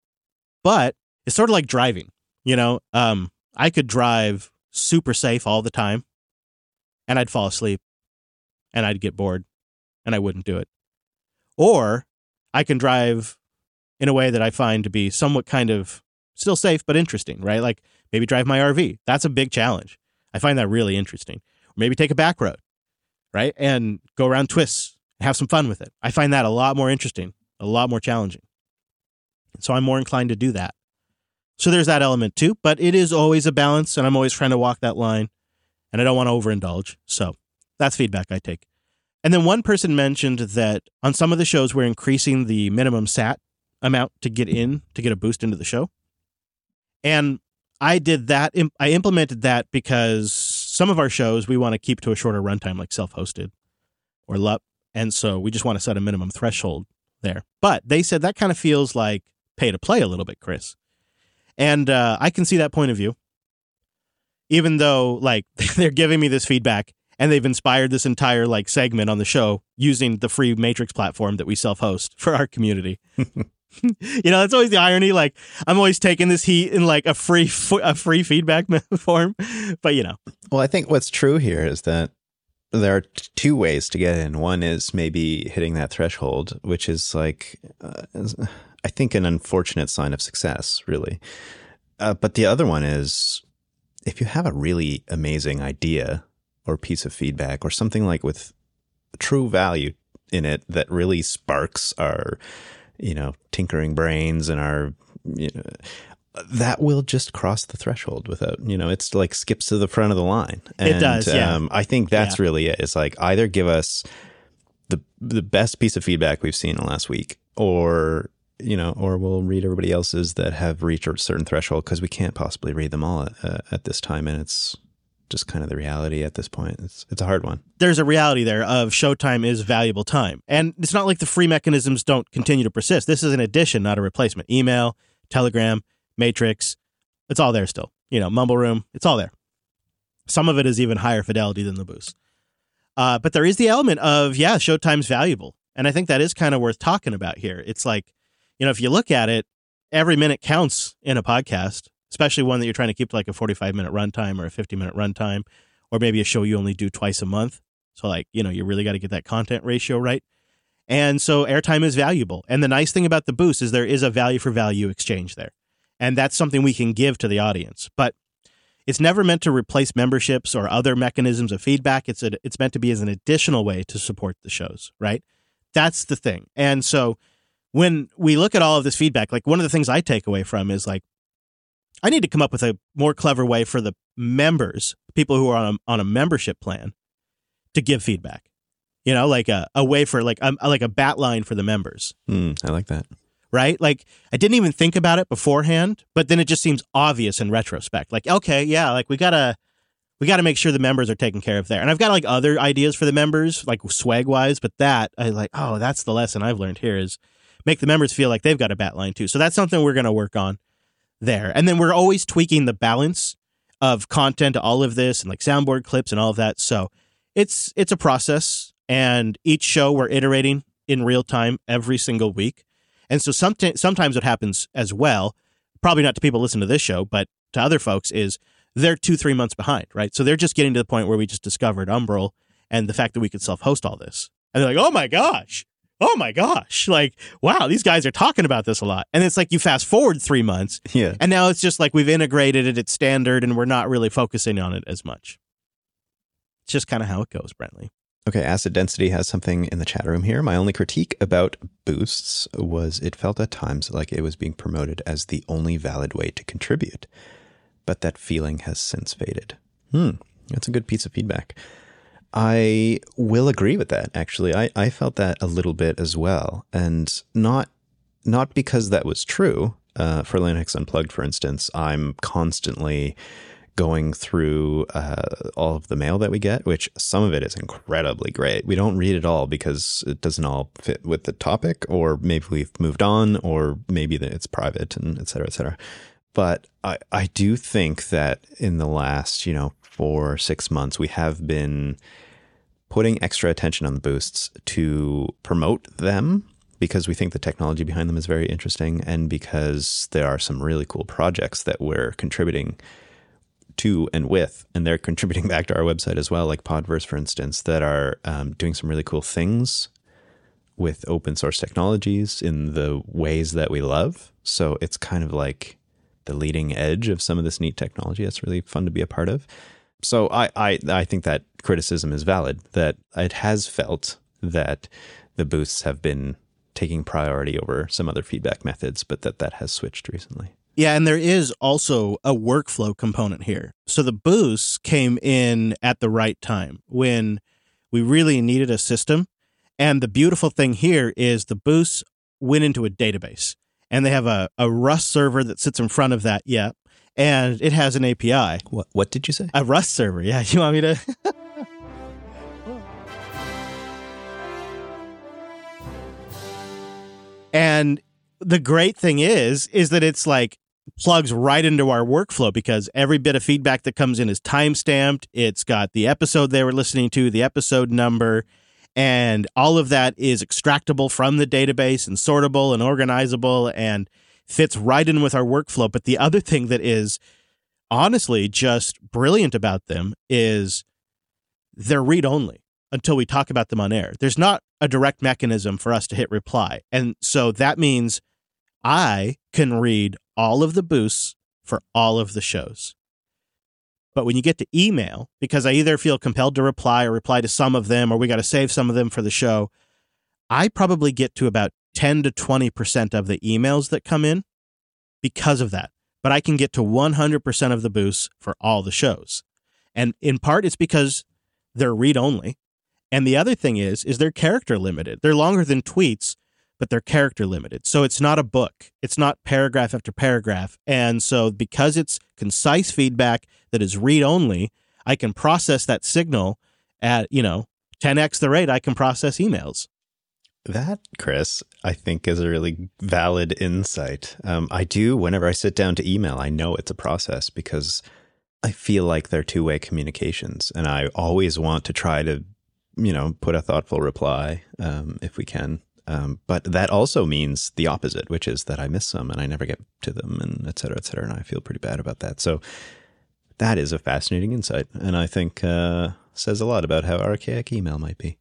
but it's sort of like driving. You know, um, I could drive super safe all the time, and I'd fall asleep, and I'd get bored, and I wouldn't do it. Or I can drive in a way that I find to be somewhat kind of still safe but interesting, right? Like maybe drive my RV. That's a big challenge. I find that really interesting. Or maybe take a back road, right? And go around twists have some fun with it. I find that a lot more interesting, a lot more challenging. So I'm more inclined to do that. So there's that element too, but it is always a balance, and I'm always trying to walk that line, and I don't want to overindulge. So that's feedback I take. And then one person mentioned that on some of the shows, we're increasing the minimum SAT amount to get in, to get a boost into the show. And I did that. I implemented that because some of our shows we want to keep to a shorter runtime, like self hosted or LUP. And so we just want to set a minimum threshold there. But they said that kind of feels like pay to play a little bit, Chris. And uh, I can see that point of view. Even though, like, they're giving me this feedback and they've inspired this entire, like, segment on the show using the free Matrix platform that we self host for our community. you know, that's always the irony. Like, I'm always taking this heat in, like, a free, a free feedback form. But, you know. Well, I think what's true here is that there are two ways to get in. One is maybe hitting that threshold, which is like, uh, I think, an unfortunate sign of success, really. Uh, but the other one is if you have a really amazing idea or piece of feedback or something like with true value in it that really sparks our, you know, tinkering brains and our, you know, that will just cross the threshold without, you know, it's like skips to the front of the line. And, it does. Yeah. Um, I think that's yeah. really it. It's like either give us the the best piece of feedback we've seen in the last week, or you know, or we'll read everybody else's that have reached a certain threshold because we can't possibly read them all at, uh, at this time, and it's just kind of the reality at this point. It's it's a hard one. There's a reality there of showtime is valuable time. And it's not like the free mechanisms don't continue to persist. This is an addition, not a replacement. Email, Telegram, Matrix, it's all there still. You know, Mumble Room, it's all there. Some of it is even higher fidelity than the boost. Uh, but there is the element of, yeah, Showtime's valuable. And I think that is kind of worth talking about here. It's like, you know, if you look at it, every minute counts in a podcast, especially one that you're trying to keep like a 45 minute runtime or a 50 minute runtime, or maybe a show you only do twice a month. So, like, you know, you really got to get that content ratio right. And so airtime is valuable. And the nice thing about the boost is there is a value for value exchange there and that's something we can give to the audience. But it's never meant to replace memberships or other mechanisms of feedback. It's a, it's meant to be as an additional way to support the shows, right? That's the thing. And so when we look at all of this feedback, like one of the things I take away from is like I need to come up with a more clever way for the members, people who are on a, on a membership plan, to give feedback. You know, like a, a way for like a, like a bat line for the members. Mm, I like that right? Like I didn't even think about it beforehand, but then it just seems obvious in retrospect. Like, okay, yeah, like we gotta we got to make sure the members are taken care of there. And I've got like other ideas for the members, like swag wise, but that I like, oh, that's the lesson I've learned here is make the members feel like they've got a bat line too. So that's something we're to work on there. And then we're always tweaking the balance of content to all of this and like soundboard clips and all of that. So it's it's a process and each show we're iterating in real time every single week. And so sometimes sometimes what happens as well, probably not to people listen to this show, but to other folks is they're two, three months behind, right? So they're just getting to the point where we just discovered Umbrel and the fact that we could self host all this. And they're like, oh my gosh, oh my gosh, like, wow, these guys are talking about this a lot. And it's like you fast forward three months. Yeah. And now it's just like we've integrated it, it's standard, and we're not really focusing on it as much. It's just kind of how it goes, Brentley. Okay, Acid Density has something in the chat room here. My only critique about boosts was it felt at times like it was being promoted as the only valid way to contribute, but that feeling has since faded. Hmm, that's a good piece of feedback. I will agree with that, actually. I, I felt that a little bit as well. And not not because that was true. Uh, for Linux Unplugged, for instance, I'm constantly going through uh, all of the mail that we get, which some of it is incredibly great. We don't read it all because it doesn't all fit with the topic, or maybe we've moved on, or maybe it's private, and et cetera, et cetera. But I, I do think that in the last, you know, four, six months, we have been putting extra attention on the boosts to promote them because we think the technology behind them is very interesting and because there are some really cool projects that we're contributing to and with, and they're contributing back to our website as well, like Podverse, for instance, that are um, doing some really cool things with open source technologies in the ways that we love. So it's kind of like the leading edge of some of this neat technology. That's really fun to be a part of. So I, I, I think that criticism is valid, that it has felt that the boosts have been taking priority over some other feedback methods, but that that has switched recently. Yeah, and there is also a workflow component here. So the boosts came in at the right time when we really needed a system. And the beautiful thing here is the boosts went into a database and they have a, a Rust server that sits in front of that. Yeah. And it has an API. What, what did you say? A Rust server. Yeah. You want me to? and the great thing is, is that it's like plugs right into our workflow because every bit of feedback that comes in is time stamped. It's got the episode they were listening to, the episode number, and all of that is extractable from the database and sortable and organizable and fits right in with our workflow. But the other thing that is honestly just brilliant about them is they're read only until we talk about them on air. There's not a direct mechanism for us to hit reply. And so that means I can read all of the boosts for all of the shows. But when you get to email, because I either feel compelled to reply or reply to some of them, or we got to save some of them for the show, I probably get to about 10 to 20% of the emails that come in because of that. But I can get to 100% of the boosts for all the shows. And in part, it's because they're read only. And the other thing is, is they're character limited. They're longer than tweets, but they're character limited. So it's not a book. It's not paragraph after paragraph. And so because it's concise feedback that is read only, I can process that signal at, you know, 10x the rate I can process emails. That, Chris, I think is a really valid insight. Um, I do, whenever I sit down to email, I know it's a process because I feel like they're two way communications. And I always want to try to you know, put a thoughtful reply um, if we can. Um, but that also means the opposite, which is that I miss some and I never get to them, and et cetera, et cetera. And I feel pretty bad about that. So that is a fascinating insight, and I think uh, says a lot about how archaic email might be.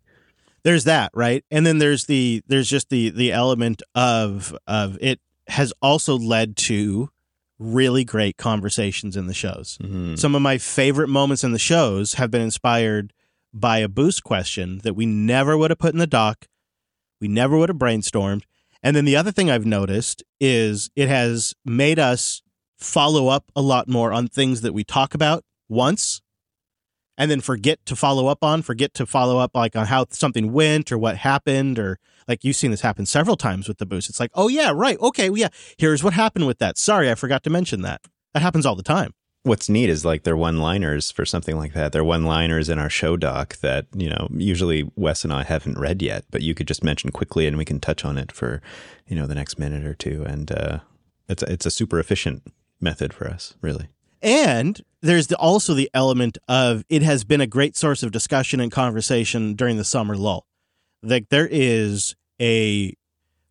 There's that, right? And then there's the there's just the the element of of it has also led to really great conversations in the shows. Mm-hmm. Some of my favorite moments in the shows have been inspired by a boost question that we never would have put in the doc. We never would have brainstormed. And then the other thing I've noticed is it has made us follow up a lot more on things that we talk about once and then forget to follow up on, forget to follow up like on how something went or what happened or like you've seen this happen several times with the boost. It's like, "Oh yeah, right. Okay, well, yeah. Here's what happened with that. Sorry, I forgot to mention that." That happens all the time. What's neat is like they're one liners for something like that. They're one liners in our show doc that, you know, usually Wes and I haven't read yet, but you could just mention quickly and we can touch on it for, you know, the next minute or two. And uh, it's, it's a super efficient method for us, really. And there's the, also the element of it has been a great source of discussion and conversation during the summer lull. Like there is a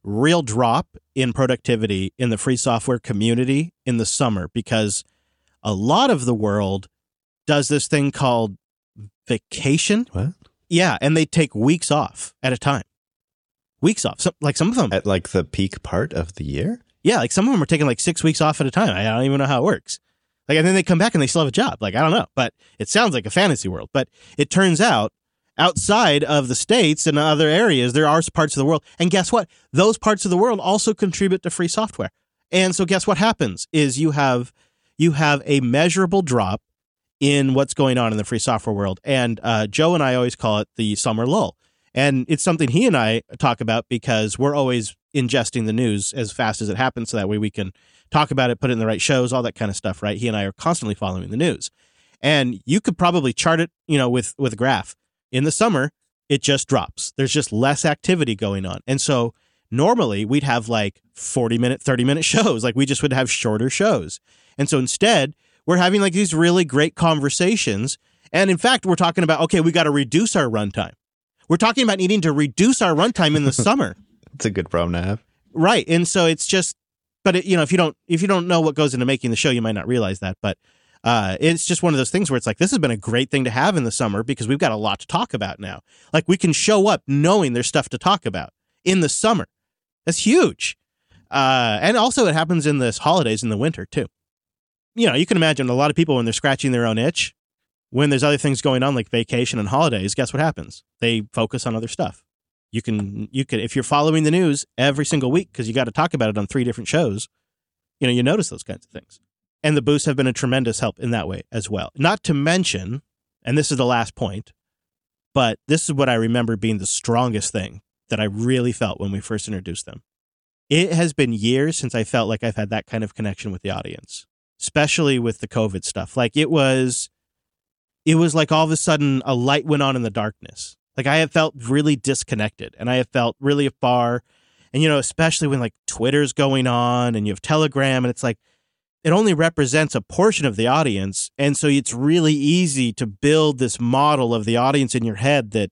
real drop in productivity in the free software community in the summer because a lot of the world does this thing called vacation. What? Yeah, and they take weeks off at a time. Weeks off. So, like some of them. At like the peak part of the year? Yeah, like some of them are taking like six weeks off at a time. I don't even know how it works. Like, and then they come back and they still have a job. Like, I don't know, but it sounds like a fantasy world. But it turns out outside of the states and other areas, there are parts of the world. And guess what? Those parts of the world also contribute to free software. And so, guess what happens is you have you have a measurable drop in what's going on in the free software world. And uh, Joe and I always call it the summer lull. And it's something he and I talk about because we're always ingesting the news as fast as it happens. So that way we can talk about it, put it in the right shows, all that kind of stuff, right? He and I are constantly following the news. And you could probably chart it, you know, with with a graph. In the summer, it just drops. There's just less activity going on. And so normally we'd have like 40 minute, 30 minute shows. Like we just would have shorter shows. And so instead, we're having like these really great conversations. And in fact, we're talking about, okay, we got to reduce our runtime. We're talking about needing to reduce our runtime in the summer. It's a good problem to have. Right. And so it's just, but it, you know, if you don't, if you don't know what goes into making the show, you might not realize that. But uh, it's just one of those things where it's like, this has been a great thing to have in the summer because we've got a lot to talk about now. Like we can show up knowing there's stuff to talk about in the summer. That's huge. Uh, and also it happens in the holidays in the winter too you know, you can imagine a lot of people when they're scratching their own itch, when there's other things going on like vacation and holidays, guess what happens? They focus on other stuff. You can, you can, if you're following the news every single week because you got to talk about it on three different shows, you know, you notice those kinds of things. And the boosts have been a tremendous help in that way as well. Not to mention, and this is the last point, but this is what I remember being the strongest thing that I really felt when we first introduced them. It has been years since I felt like I've had that kind of connection with the audience especially with the COVID stuff. Like it was, it was like all of a sudden a light went on in the darkness. Like I have felt really disconnected and I have felt really far. And, you know, especially when like Twitter's going on and you have Telegram and it's like, it only represents a portion of the audience. And so it's really easy to build this model of the audience in your head that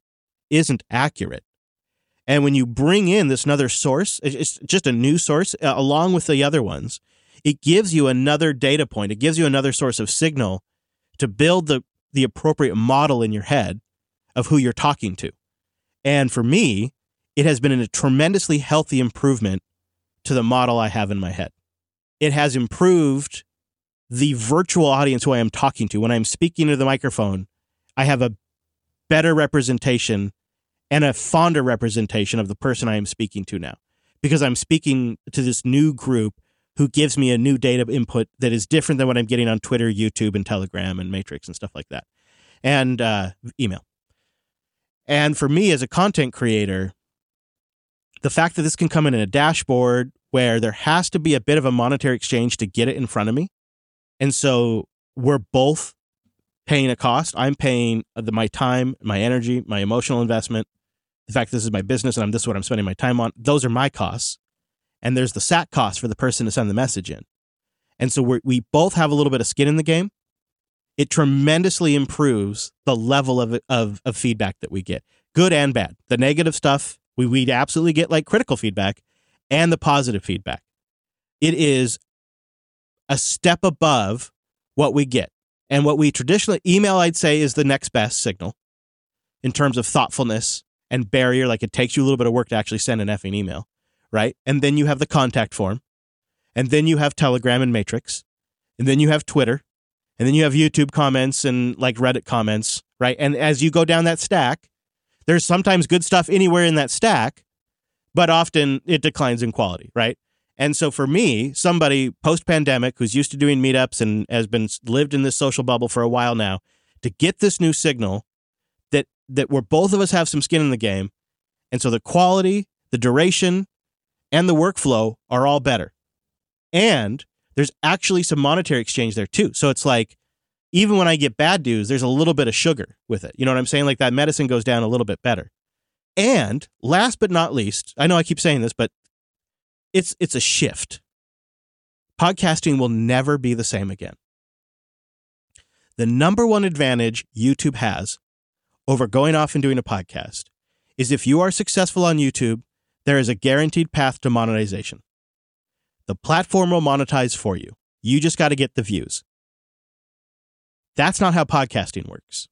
isn't accurate. And when you bring in this another source, it's just a new source uh, along with the other ones, it gives you another data point. It gives you another source of signal to build the, the appropriate model in your head of who you're talking to. And for me, it has been a tremendously healthy improvement to the model I have in my head. It has improved the virtual audience who I am talking to. When I'm speaking to the microphone, I have a better representation and a fonder representation of the person I am speaking to now because I'm speaking to this new group who gives me a new data input that is different than what I'm getting on Twitter, YouTube, and Telegram and Matrix and stuff like that, and uh, email. And for me as a content creator, the fact that this can come in in a dashboard where there has to be a bit of a monetary exchange to get it in front of me. And so we're both paying a cost. I'm paying the, my time, my energy, my emotional investment. The fact this is my business and I'm this is what I'm spending my time on. Those are my costs and there's the SAT cost for the person to send the message in. And so we we both have a little bit of skin in the game. It tremendously improves the level of, of, of feedback that we get, good and bad. The negative stuff, we, we absolutely get like critical feedback and the positive feedback. It is a step above what we get. And what we traditionally, email, I'd say, is the next best signal in terms of thoughtfulness and barrier. Like it takes you a little bit of work to actually send an effing email right? And then you have the contact form. And then you have Telegram and Matrix. And then you have Twitter. And then you have YouTube comments and like Reddit comments, right? And as you go down that stack, there's sometimes good stuff anywhere in that stack, but often it declines in quality, right? And so for me, somebody post pandemic who's used to doing meetups and has been lived in this social bubble for a while now, to get this new signal that where both of us have some skin in the game, and so the quality, the duration, and the workflow are all better. And there's actually some monetary exchange there too. So it's like, even when I get bad news, there's a little bit of sugar with it. You know what I'm saying? Like that medicine goes down a little bit better. And last but not least, I know I keep saying this, but it's it's a shift. Podcasting will never be the same again. The number one advantage YouTube has over going off and doing a podcast is if you are successful on YouTube, there is a guaranteed path to monetization. The platform will monetize for you. You just got to get the views. That's not how podcasting works.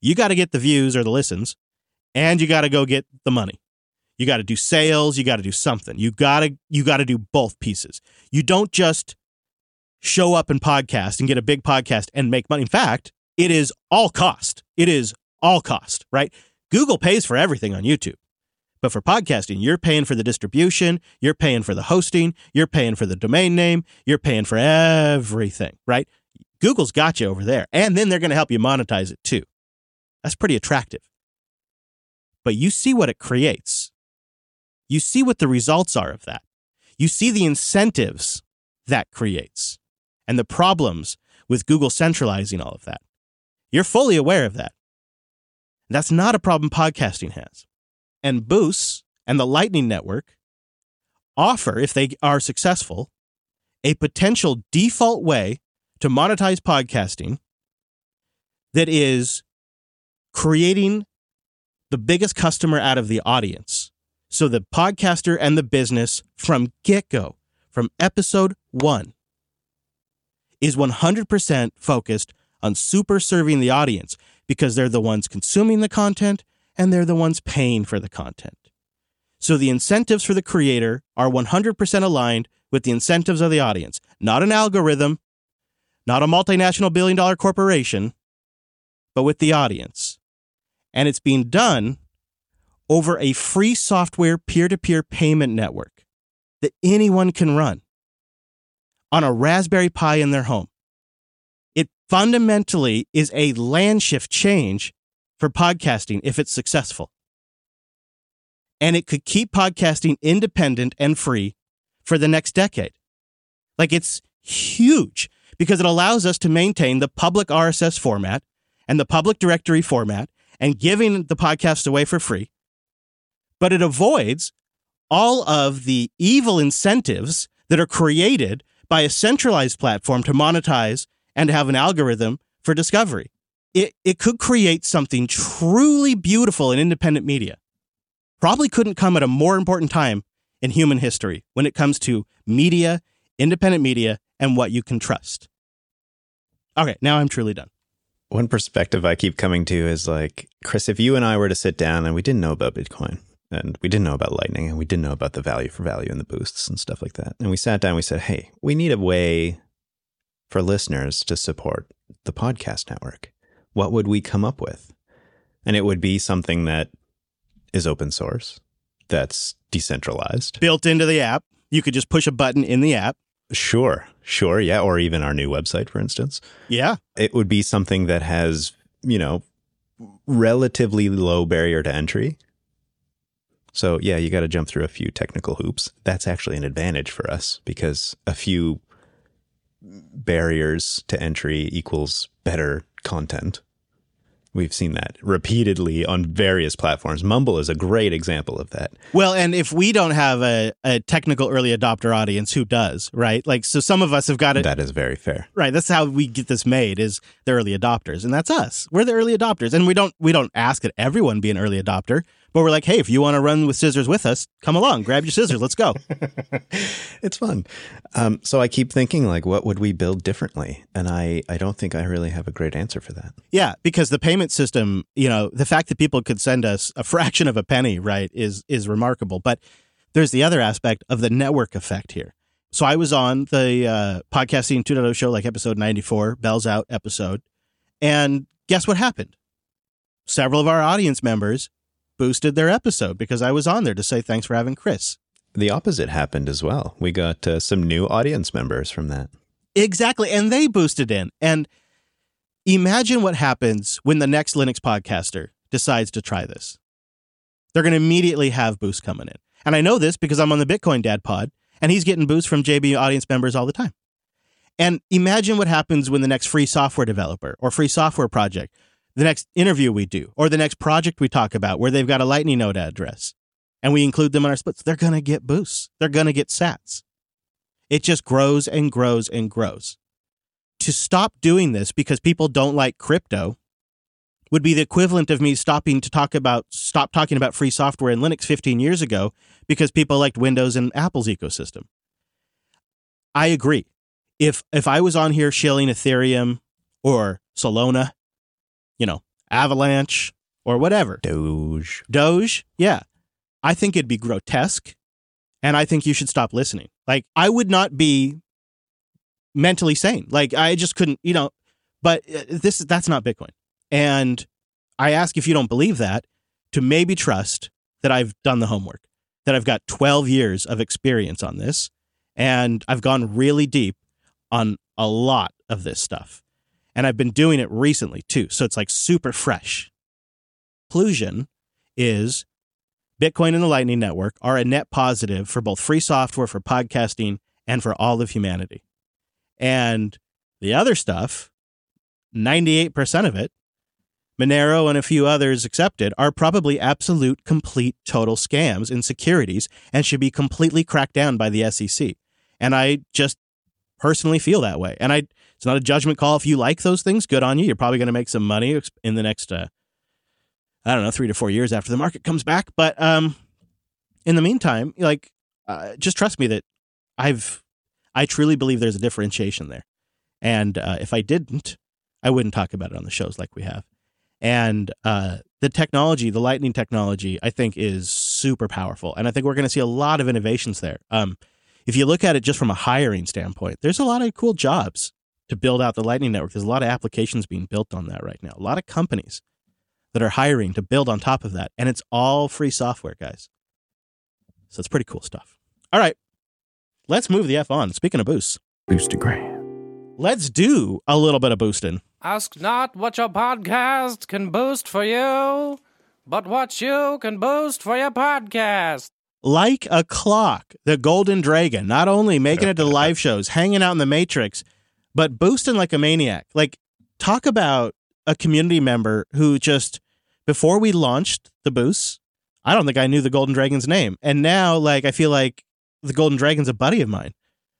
You got to get the views or the listens, and you got to go get the money. You got to do sales, you got to do something. You got to you got to do both pieces. You don't just show up and podcast and get a big podcast and make money. In fact, it is all cost. It is all cost, right? Google pays for everything on YouTube. But for podcasting, you're paying for the distribution, you're paying for the hosting, you're paying for the domain name, you're paying for everything, right? Google's got you over there. And then they're going to help you monetize it too. That's pretty attractive. But you see what it creates. You see what the results are of that. You see the incentives that creates and the problems with Google centralizing all of that. You're fully aware of that. That's not a problem podcasting has and Boosts and the Lightning Network offer, if they are successful, a potential default way to monetize podcasting that is creating the biggest customer out of the audience. So the podcaster and the business from get go, from episode one, is 100% focused on super serving the audience because they're the ones consuming the content and they're the ones paying for the content. So the incentives for the creator are 100% aligned with the incentives of the audience, not an algorithm, not a multinational billion dollar corporation, but with the audience. And it's being done over a free software peer to peer payment network that anyone can run on a Raspberry Pi in their home. It fundamentally is a land shift change for podcasting if it's successful. And it could keep podcasting independent and free for the next decade. Like it's huge because it allows us to maintain the public RSS format and the public directory format and giving the podcast away for free. But it avoids all of the evil incentives that are created by a centralized platform to monetize and to have an algorithm for discovery it, it could create something truly beautiful in independent media. Probably couldn't come at a more important time in human history when it comes to media, independent media, and what you can trust. Okay, now I'm truly done. One perspective I keep coming to is like, Chris, if you and I were to sit down and we didn't know about Bitcoin and we didn't know about Lightning and we didn't know about the value for value and the boosts and stuff like that, and we sat down, we said, hey, we need a way for listeners to support the podcast network what would we come up with? And it would be something that is open source, that's decentralized, built into the app. You could just push a button in the app. Sure, sure. Yeah. Or even our new website, for instance. Yeah. It would be something that has, you know, relatively low barrier to entry. So, yeah, you got to jump through a few technical hoops. That's actually an advantage for us because a few barriers to entry equals better content. We've seen that repeatedly on various platforms. Mumble is a great example of that. Well, and if we don't have a, a technical early adopter audience, who does, right? Like, so some of us have got it. That is very fair. Right. That's how we get this made is the early adopters. And that's us. We're the early adopters. And we don't, we don't ask that everyone be an early adopter. But we're like, hey, if you want to run with scissors with us, come along, grab your scissors, let's go. it's fun. Um, so I keep thinking, like, what would we build differently? And I, I don't think I really have a great answer for that. Yeah, because the payment system, you know, the fact that people could send us a fraction of a penny, right, is is remarkable. But there's the other aspect of the network effect here. So I was on the uh, podcasting 2.0 show, like episode 94, Bells Out episode, and guess what happened? Several of our audience members boosted their episode because I was on there to say thanks for having Chris. The opposite happened as well. We got uh, some new audience members from that. Exactly. And they boosted in. And imagine what happens when the next Linux podcaster decides to try this. They're going to immediately have boosts coming in. And I know this because I'm on the Bitcoin Dad pod and he's getting boosts from JB audience members all the time. And imagine what happens when the next free software developer or free software project, the next interview we do, or the next project we talk about where they've got a Lightning node address and we include them in our splits, they're going to get boosts. They're going to get sats. It just grows and grows and grows. To stop doing this because people don't like crypto would be the equivalent of me stopping to talk about stop talking about free software in Linux 15 years ago because people liked Windows and Apple's ecosystem. I agree. If if I was on here shilling Ethereum or Solana, you know, Avalanche or whatever, Doge. Doge, yeah. I think it'd be grotesque and I think you should stop listening. Like I would not be mentally sane. Like I just couldn't, you know, but uh, this that's not Bitcoin. And I ask if you don't believe that to maybe trust that I've done the homework, that I've got 12 years of experience on this and I've gone really deep on a lot of this stuff. And I've been doing it recently too. So it's like super fresh. Conclusion is Bitcoin and the Lightning Network are a net positive for both free software, for podcasting, and for all of humanity. And the other stuff, 98% of it, Monero and a few others accepted, are probably absolute, complete, total scams in securities and should be completely cracked down by the SEC. And I just personally feel that way. And I, it's not a judgment call. If you like those things, good on you. You're probably going to make some money in the next, uh, I don't know, three to four years after the market comes back. But um, in the meantime, like, uh, just trust me that I've, I truly believe there's a differentiation there. And uh, if I didn't, I wouldn't talk about it on the shows like we have. And uh, the technology, the Lightning technology, I think is super powerful. And I think we're going to see a lot of innovations there. Um, if you look at it just from a hiring standpoint, there's a lot of cool jobs to build out the Lightning Network. There's a lot of applications being built on that right now. A lot of companies that are hiring to build on top of that. And it's all free software, guys. So it's pretty cool stuff. All right. Let's move the F on. Speaking of boosts, Boostagram. let's do a little bit of boosting. Ask not what your podcast can boost for you, but what you can boost for your podcast. like a clock, the Golden Dragon, not only making it to live shows, hanging out in the Matrix, but boosting like a maniac. Like, talk about a community member who just, before we launched the boost, I don't think I knew the Golden Dragon's name. And now, like, I feel like the Golden Dragon's a buddy of mine.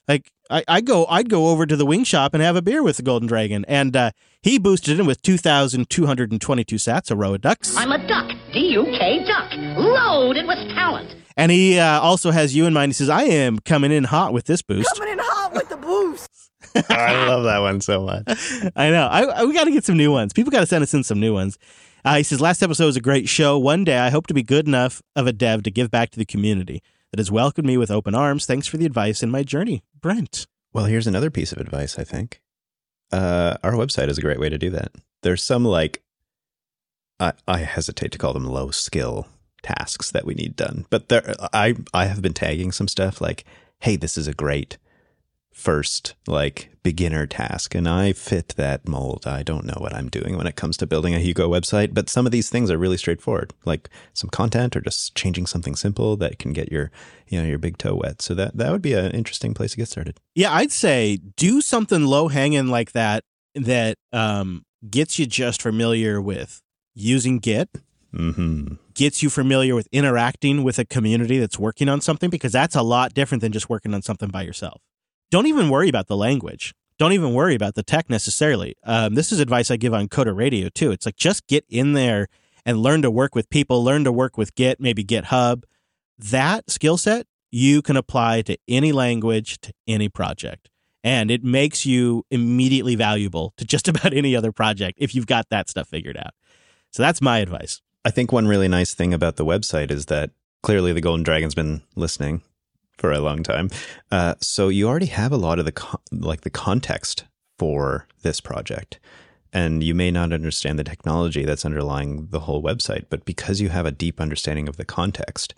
Like, I, I go, I'd go over to the wing shop and have a beer with the Golden Dragon. And uh, he boosted in with 2,222 sats, a row of ducks. I'm a duck, D-U-K duck, loaded with talent. And he uh, also has you in mind. He says, I am coming in hot with this boost. Coming in hot with the boost. I love that one so much. I know. I, I- we got to get some new ones. People got to send us in some new ones. Uh, he says, last episode was a great show. One day I hope to be good enough of a dev to give back to the community that has welcomed me with open arms. Thanks for the advice in my journey, Brent. Well, here's another piece of advice, I think. Uh, our website is a great way to do that. There's some like, I, I hesitate to call them low skill tasks that we need done, but there, I, I have been tagging some stuff like, hey, this is a great first like beginner task. And I fit that mold. I don't know what I'm doing when it comes to building a Hugo website, but some of these things are really straightforward, like some content or just changing something simple that can get your, you know, your big toe wet. So that, that would be an interesting place to get started. Yeah, I'd say do something low hanging like that that um, gets you just familiar with using Git, hmm gets you familiar with interacting with a community that's working on something, because that's a lot different than just working on something by yourself. Don't even worry about the language. Don't even worry about the tech necessarily. Um, this is advice I give on Coder Radio too. It's like just get in there and learn to work with people, learn to work with Git, maybe GitHub. That skill set you can apply to any language, to any project. And it makes you immediately valuable to just about any other project if you've got that stuff figured out. So that's my advice. I think one really nice thing about the website is that clearly the Golden Dragon's been listening for a long time. Uh, so you already have a lot of the con- like the context for this project. And you may not understand the technology that's underlying the whole website, but because you have a deep understanding of the context,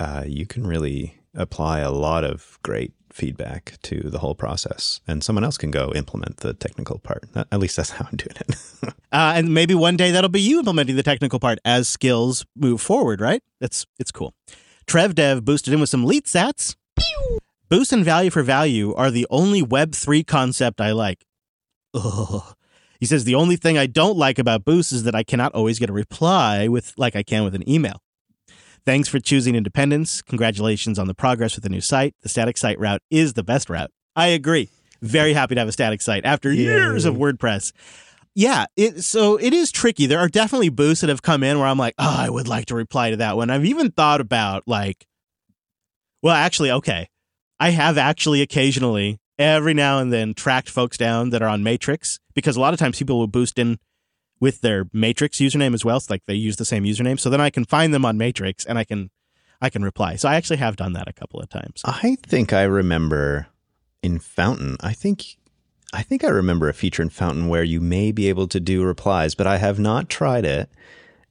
uh, you can really apply a lot of great feedback to the whole process. And someone else can go implement the technical part. At least that's how I'm doing it. Uh, and maybe one day that'll be you implementing the technical part as skills move forward, right? It's it's cool. Trev Dev boosted in with some lead sats. Boost and value for value are the only Web3 concept I like. Ugh. He says the only thing I don't like about Boost is that I cannot always get a reply with like I can with an email. Thanks for choosing independence. Congratulations on the progress with the new site. The static site route is the best route. I agree. Very happy to have a static site after years of WordPress. Yeah, it so it is tricky. There are definitely boosts that have come in where I'm like, oh, I would like to reply to that one. I've even thought about like, well, actually, okay, I have actually occasionally, every now and then, tracked folks down that are on Matrix because a lot of times people will boost in with their Matrix username as well. It's like they use the same username, so then I can find them on Matrix and I can I can reply. So I actually have done that a couple of times. I think I remember in Fountain. I think I think I remember a feature in Fountain where you may be able to do replies, but I have not tried it,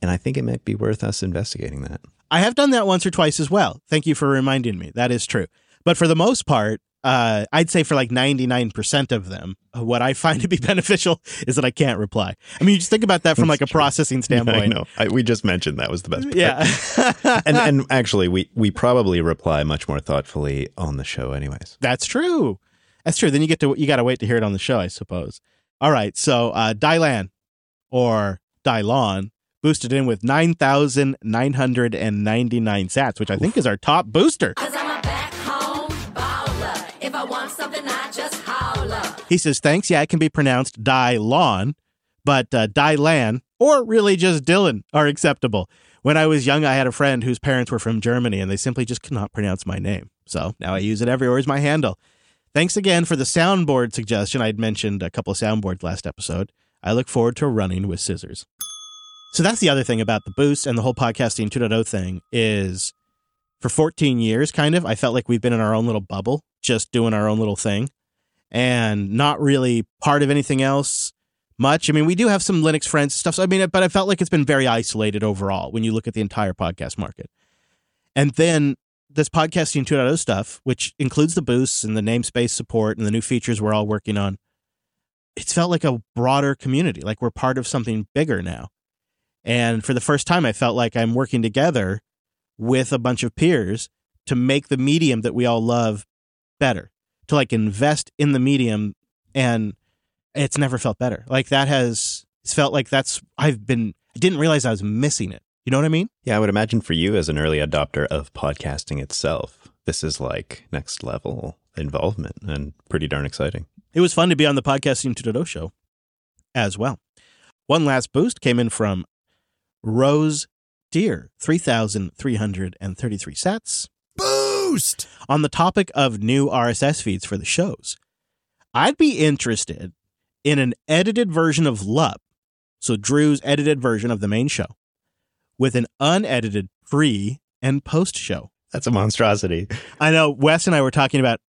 and I think it might be worth us investigating that. I have done that once or twice as well. Thank you for reminding me. That is true. But for the most part, uh, I'd say for like 99% of them, what I find to be beneficial is that I can't reply. I mean, you just think about that from like a processing standpoint. I know. I, we just mentioned that was the best part. Yeah. and and actually, we we probably reply much more thoughtfully on the show, anyways. That's true. That's true. Then you get to you got to wait to hear it on the show, I suppose. All right. So uh, Dylan or Dylon boosted in with nine thousand nine hundred and ninety nine sats, which I think is our top booster. Cause I'm a back home baller. If I want something, I just holler. He says thanks. Yeah, it can be pronounced Dylon, but uh, Dylan or really just Dylan are acceptable. When I was young, I had a friend whose parents were from Germany, and they simply just could not pronounce my name. So now I use it everywhere as my handle. Thanks again for the soundboard suggestion. I'd mentioned a couple of soundboards last episode. I look forward to running with scissors. So that's the other thing about the boost and the whole podcasting 2.0 thing is for 14 years, kind of, I felt like we've been in our own little bubble, just doing our own little thing and not really part of anything else much. I mean, we do have some Linux friends stuff. So I mean, but I felt like it's been very isolated overall when you look at the entire podcast market. And then this podcasting 2.0 stuff, which includes the boosts and the namespace support and the new features we're all working on, it's felt like a broader community, like we're part of something bigger now. And for the first time, I felt like I'm working together with a bunch of peers to make the medium that we all love better, to like invest in the medium. And it's never felt better. Like that has, it's felt like that's, I've been, I didn't realize I was missing it. You know what I mean? Yeah, I would imagine for you as an early adopter of podcasting itself, this is like next level involvement and pretty darn exciting. It was fun to be on the Podcasting 2.0 show as well. One last boost came in from Rose Deer, 3,333 sats. Boost! On the topic of new RSS feeds for the shows, I'd be interested in an edited version of LUP, so Drew's edited version of the main show, with an unedited pre and post show. That's a monstrosity. I know Wes and I were talking about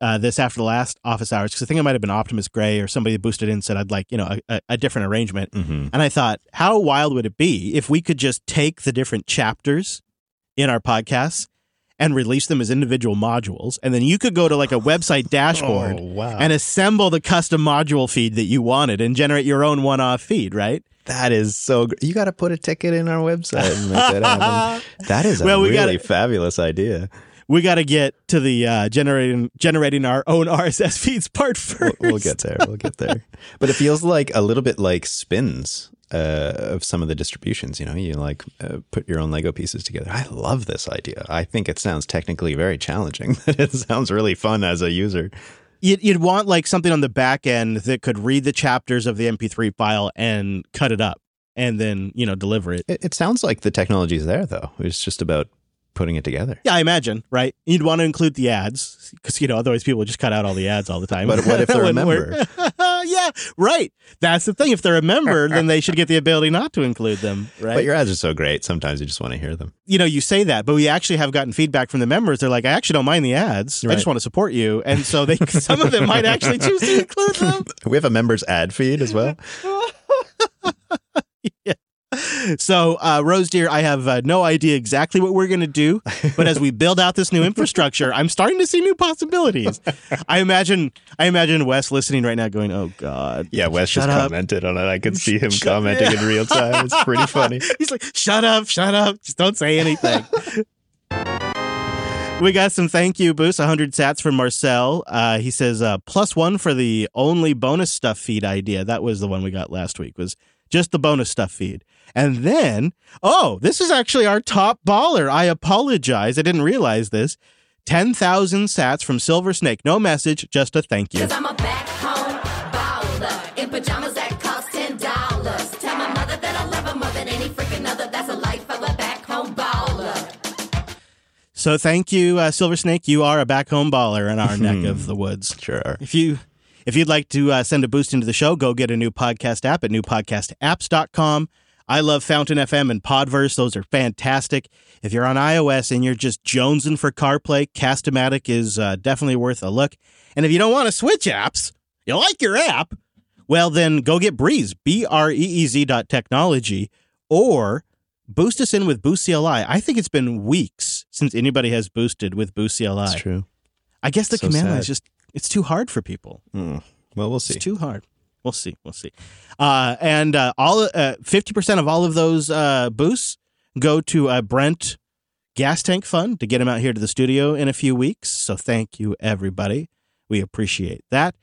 uh, this after the last office hours because I think it might have been Optimus Gray or somebody that boosted in and said I'd like you know a, a, a different arrangement, Mm-hmm. and I thought how wild would it be if we could just take the different chapters in our podcasts and release them as individual modules, and then you could go to like a website dashboard Oh, wow. and assemble the custom module feed that you wanted and generate your own one-off feed, right? That is so. Gr- you got to put a ticket in our website and make that happen. That is a Well, we really gotta- fabulous idea. We got to get to the uh, generating generating our own RSS feeds part 1st We'll, we'll get there. We'll get there. But it feels like a little bit like spins uh, of some of the distributions. You know, you like uh, put your own Lego pieces together. I love this idea. I think it sounds technically very challenging, but it sounds really fun as a user. You'd, you'd want like something on the back end that could read the chapters of the MP3 file and cut it up and then, you know, deliver it. It, it sounds like the technology is there, though. It's just about putting it together. Yeah, I imagine, right? You'd want to include the ads because, you know, otherwise people would just cut out all the ads all the time. But what if they're a member? yeah, right. That's the thing. If they're a member, then they should get the ability not to include them, right? But your ads are so great. Sometimes you just want to hear them. you know, you say that, but we actually have gotten feedback from the members. They're like, I actually don't mind the ads. I just want to support you. And so they, some of them might actually choose to include them. We have a members ad feed as well. So, uh, Rose dear, I have uh, no idea exactly what we're going to do, but as we build out this new infrastructure, I'm starting to see new possibilities. I imagine, I imagine Wes listening right now, going, "Oh God, Yeah, Wes just up. commented on it. I could see him Shut- commenting in real time. It's pretty funny. He's like, "Shut up, shut up, just don't say anything." We got some thank you boosts, 100 sats from Marcel. Uh, he says, uh, plus one for the only bonus stuff feed idea. That was the one we got last week, was just the bonus stuff feed. And then, oh, this is actually our top baller. I apologize. I didn't realize this. 10,000 sats from Silver Snake. No message, just a thank you. Cause I'm a back home baller in pajamas that cost ten dollars. Tell my mother that I love her more than any freaking other. That's the life of a back home baller. So thank you, uh, Silver Snake. You are a back home baller in our neck of the woods. Sure. If you if you'd like to uh, send a boost into the show, go get a new podcast app at newpodcastapps.com. I love Fountain FM and Podverse; those are fantastic. If you're on iOS and you're just jonesing for CarPlay, Castamatic is uh, definitely worth a look. And if you don't want to switch apps, you like your app, well then go get Breez, B R E E Z dot technology, or boost us in with Boost CLI. I think it's been weeks since anybody has boosted with Boost CLI. It's true. I guess the So command line is just it's too hard for people. Hmm. Well, we'll see. It's too hard. We'll see. We'll see. Uh, and uh, all fifty percent of all of those uh, boosts go to uh, Brent Gas Tank Fund to get him out here to the studio in a few weeks. So thank you, everybody. We appreciate that.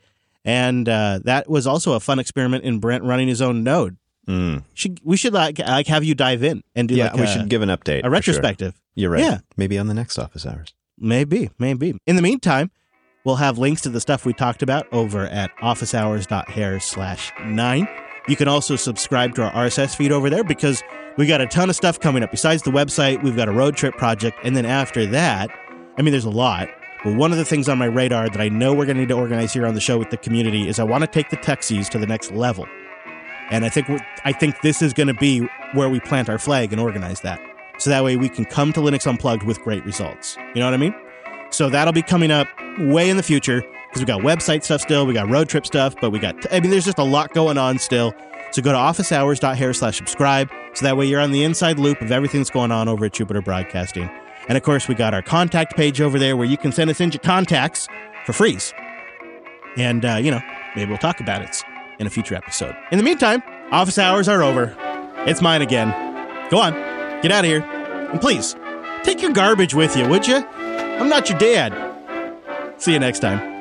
And uh, that was also a fun experiment in Brent running his own node. Mm. Should we should like like have you dive in and do Yeah, like we a, should give an update. a for sure. retrospective? You're right. Yeah. Maybe on the next office hours. Maybe, maybe. In the meantime, we'll have links to the stuff we talked about over at officehours.hair slash nine. You can also subscribe to our RSS feed over there because we got a ton of stuff coming up. Besides the website, we've got a road trip project. And then after that, I mean, there's a lot. But one of the things on my radar that I know we're going to need to organize here on the show with the community is I want to take the Tuxies to the next level. And I think I think this is going to be where we plant our flag and organize that. So that way we can come to Linux Unplugged with great results. You know what I mean? So that'll be coming up way in the future because we got website stuff still, we got road trip stuff, but we got, I mean, there's just a lot going on still. So go to officehours.hair slash subscribe. So that way you're on the inside loop of everything that's going on over at Jupiter Broadcasting. And of course, we got our contact page over there where you can send us in your contacts for freeze. And, uh, you know, maybe we'll talk about it in a future episode. In the meantime, office hours are over. It's mine again. Go on, get out of here. And please, take your garbage with you, would you? I'm not your dad. See you next time.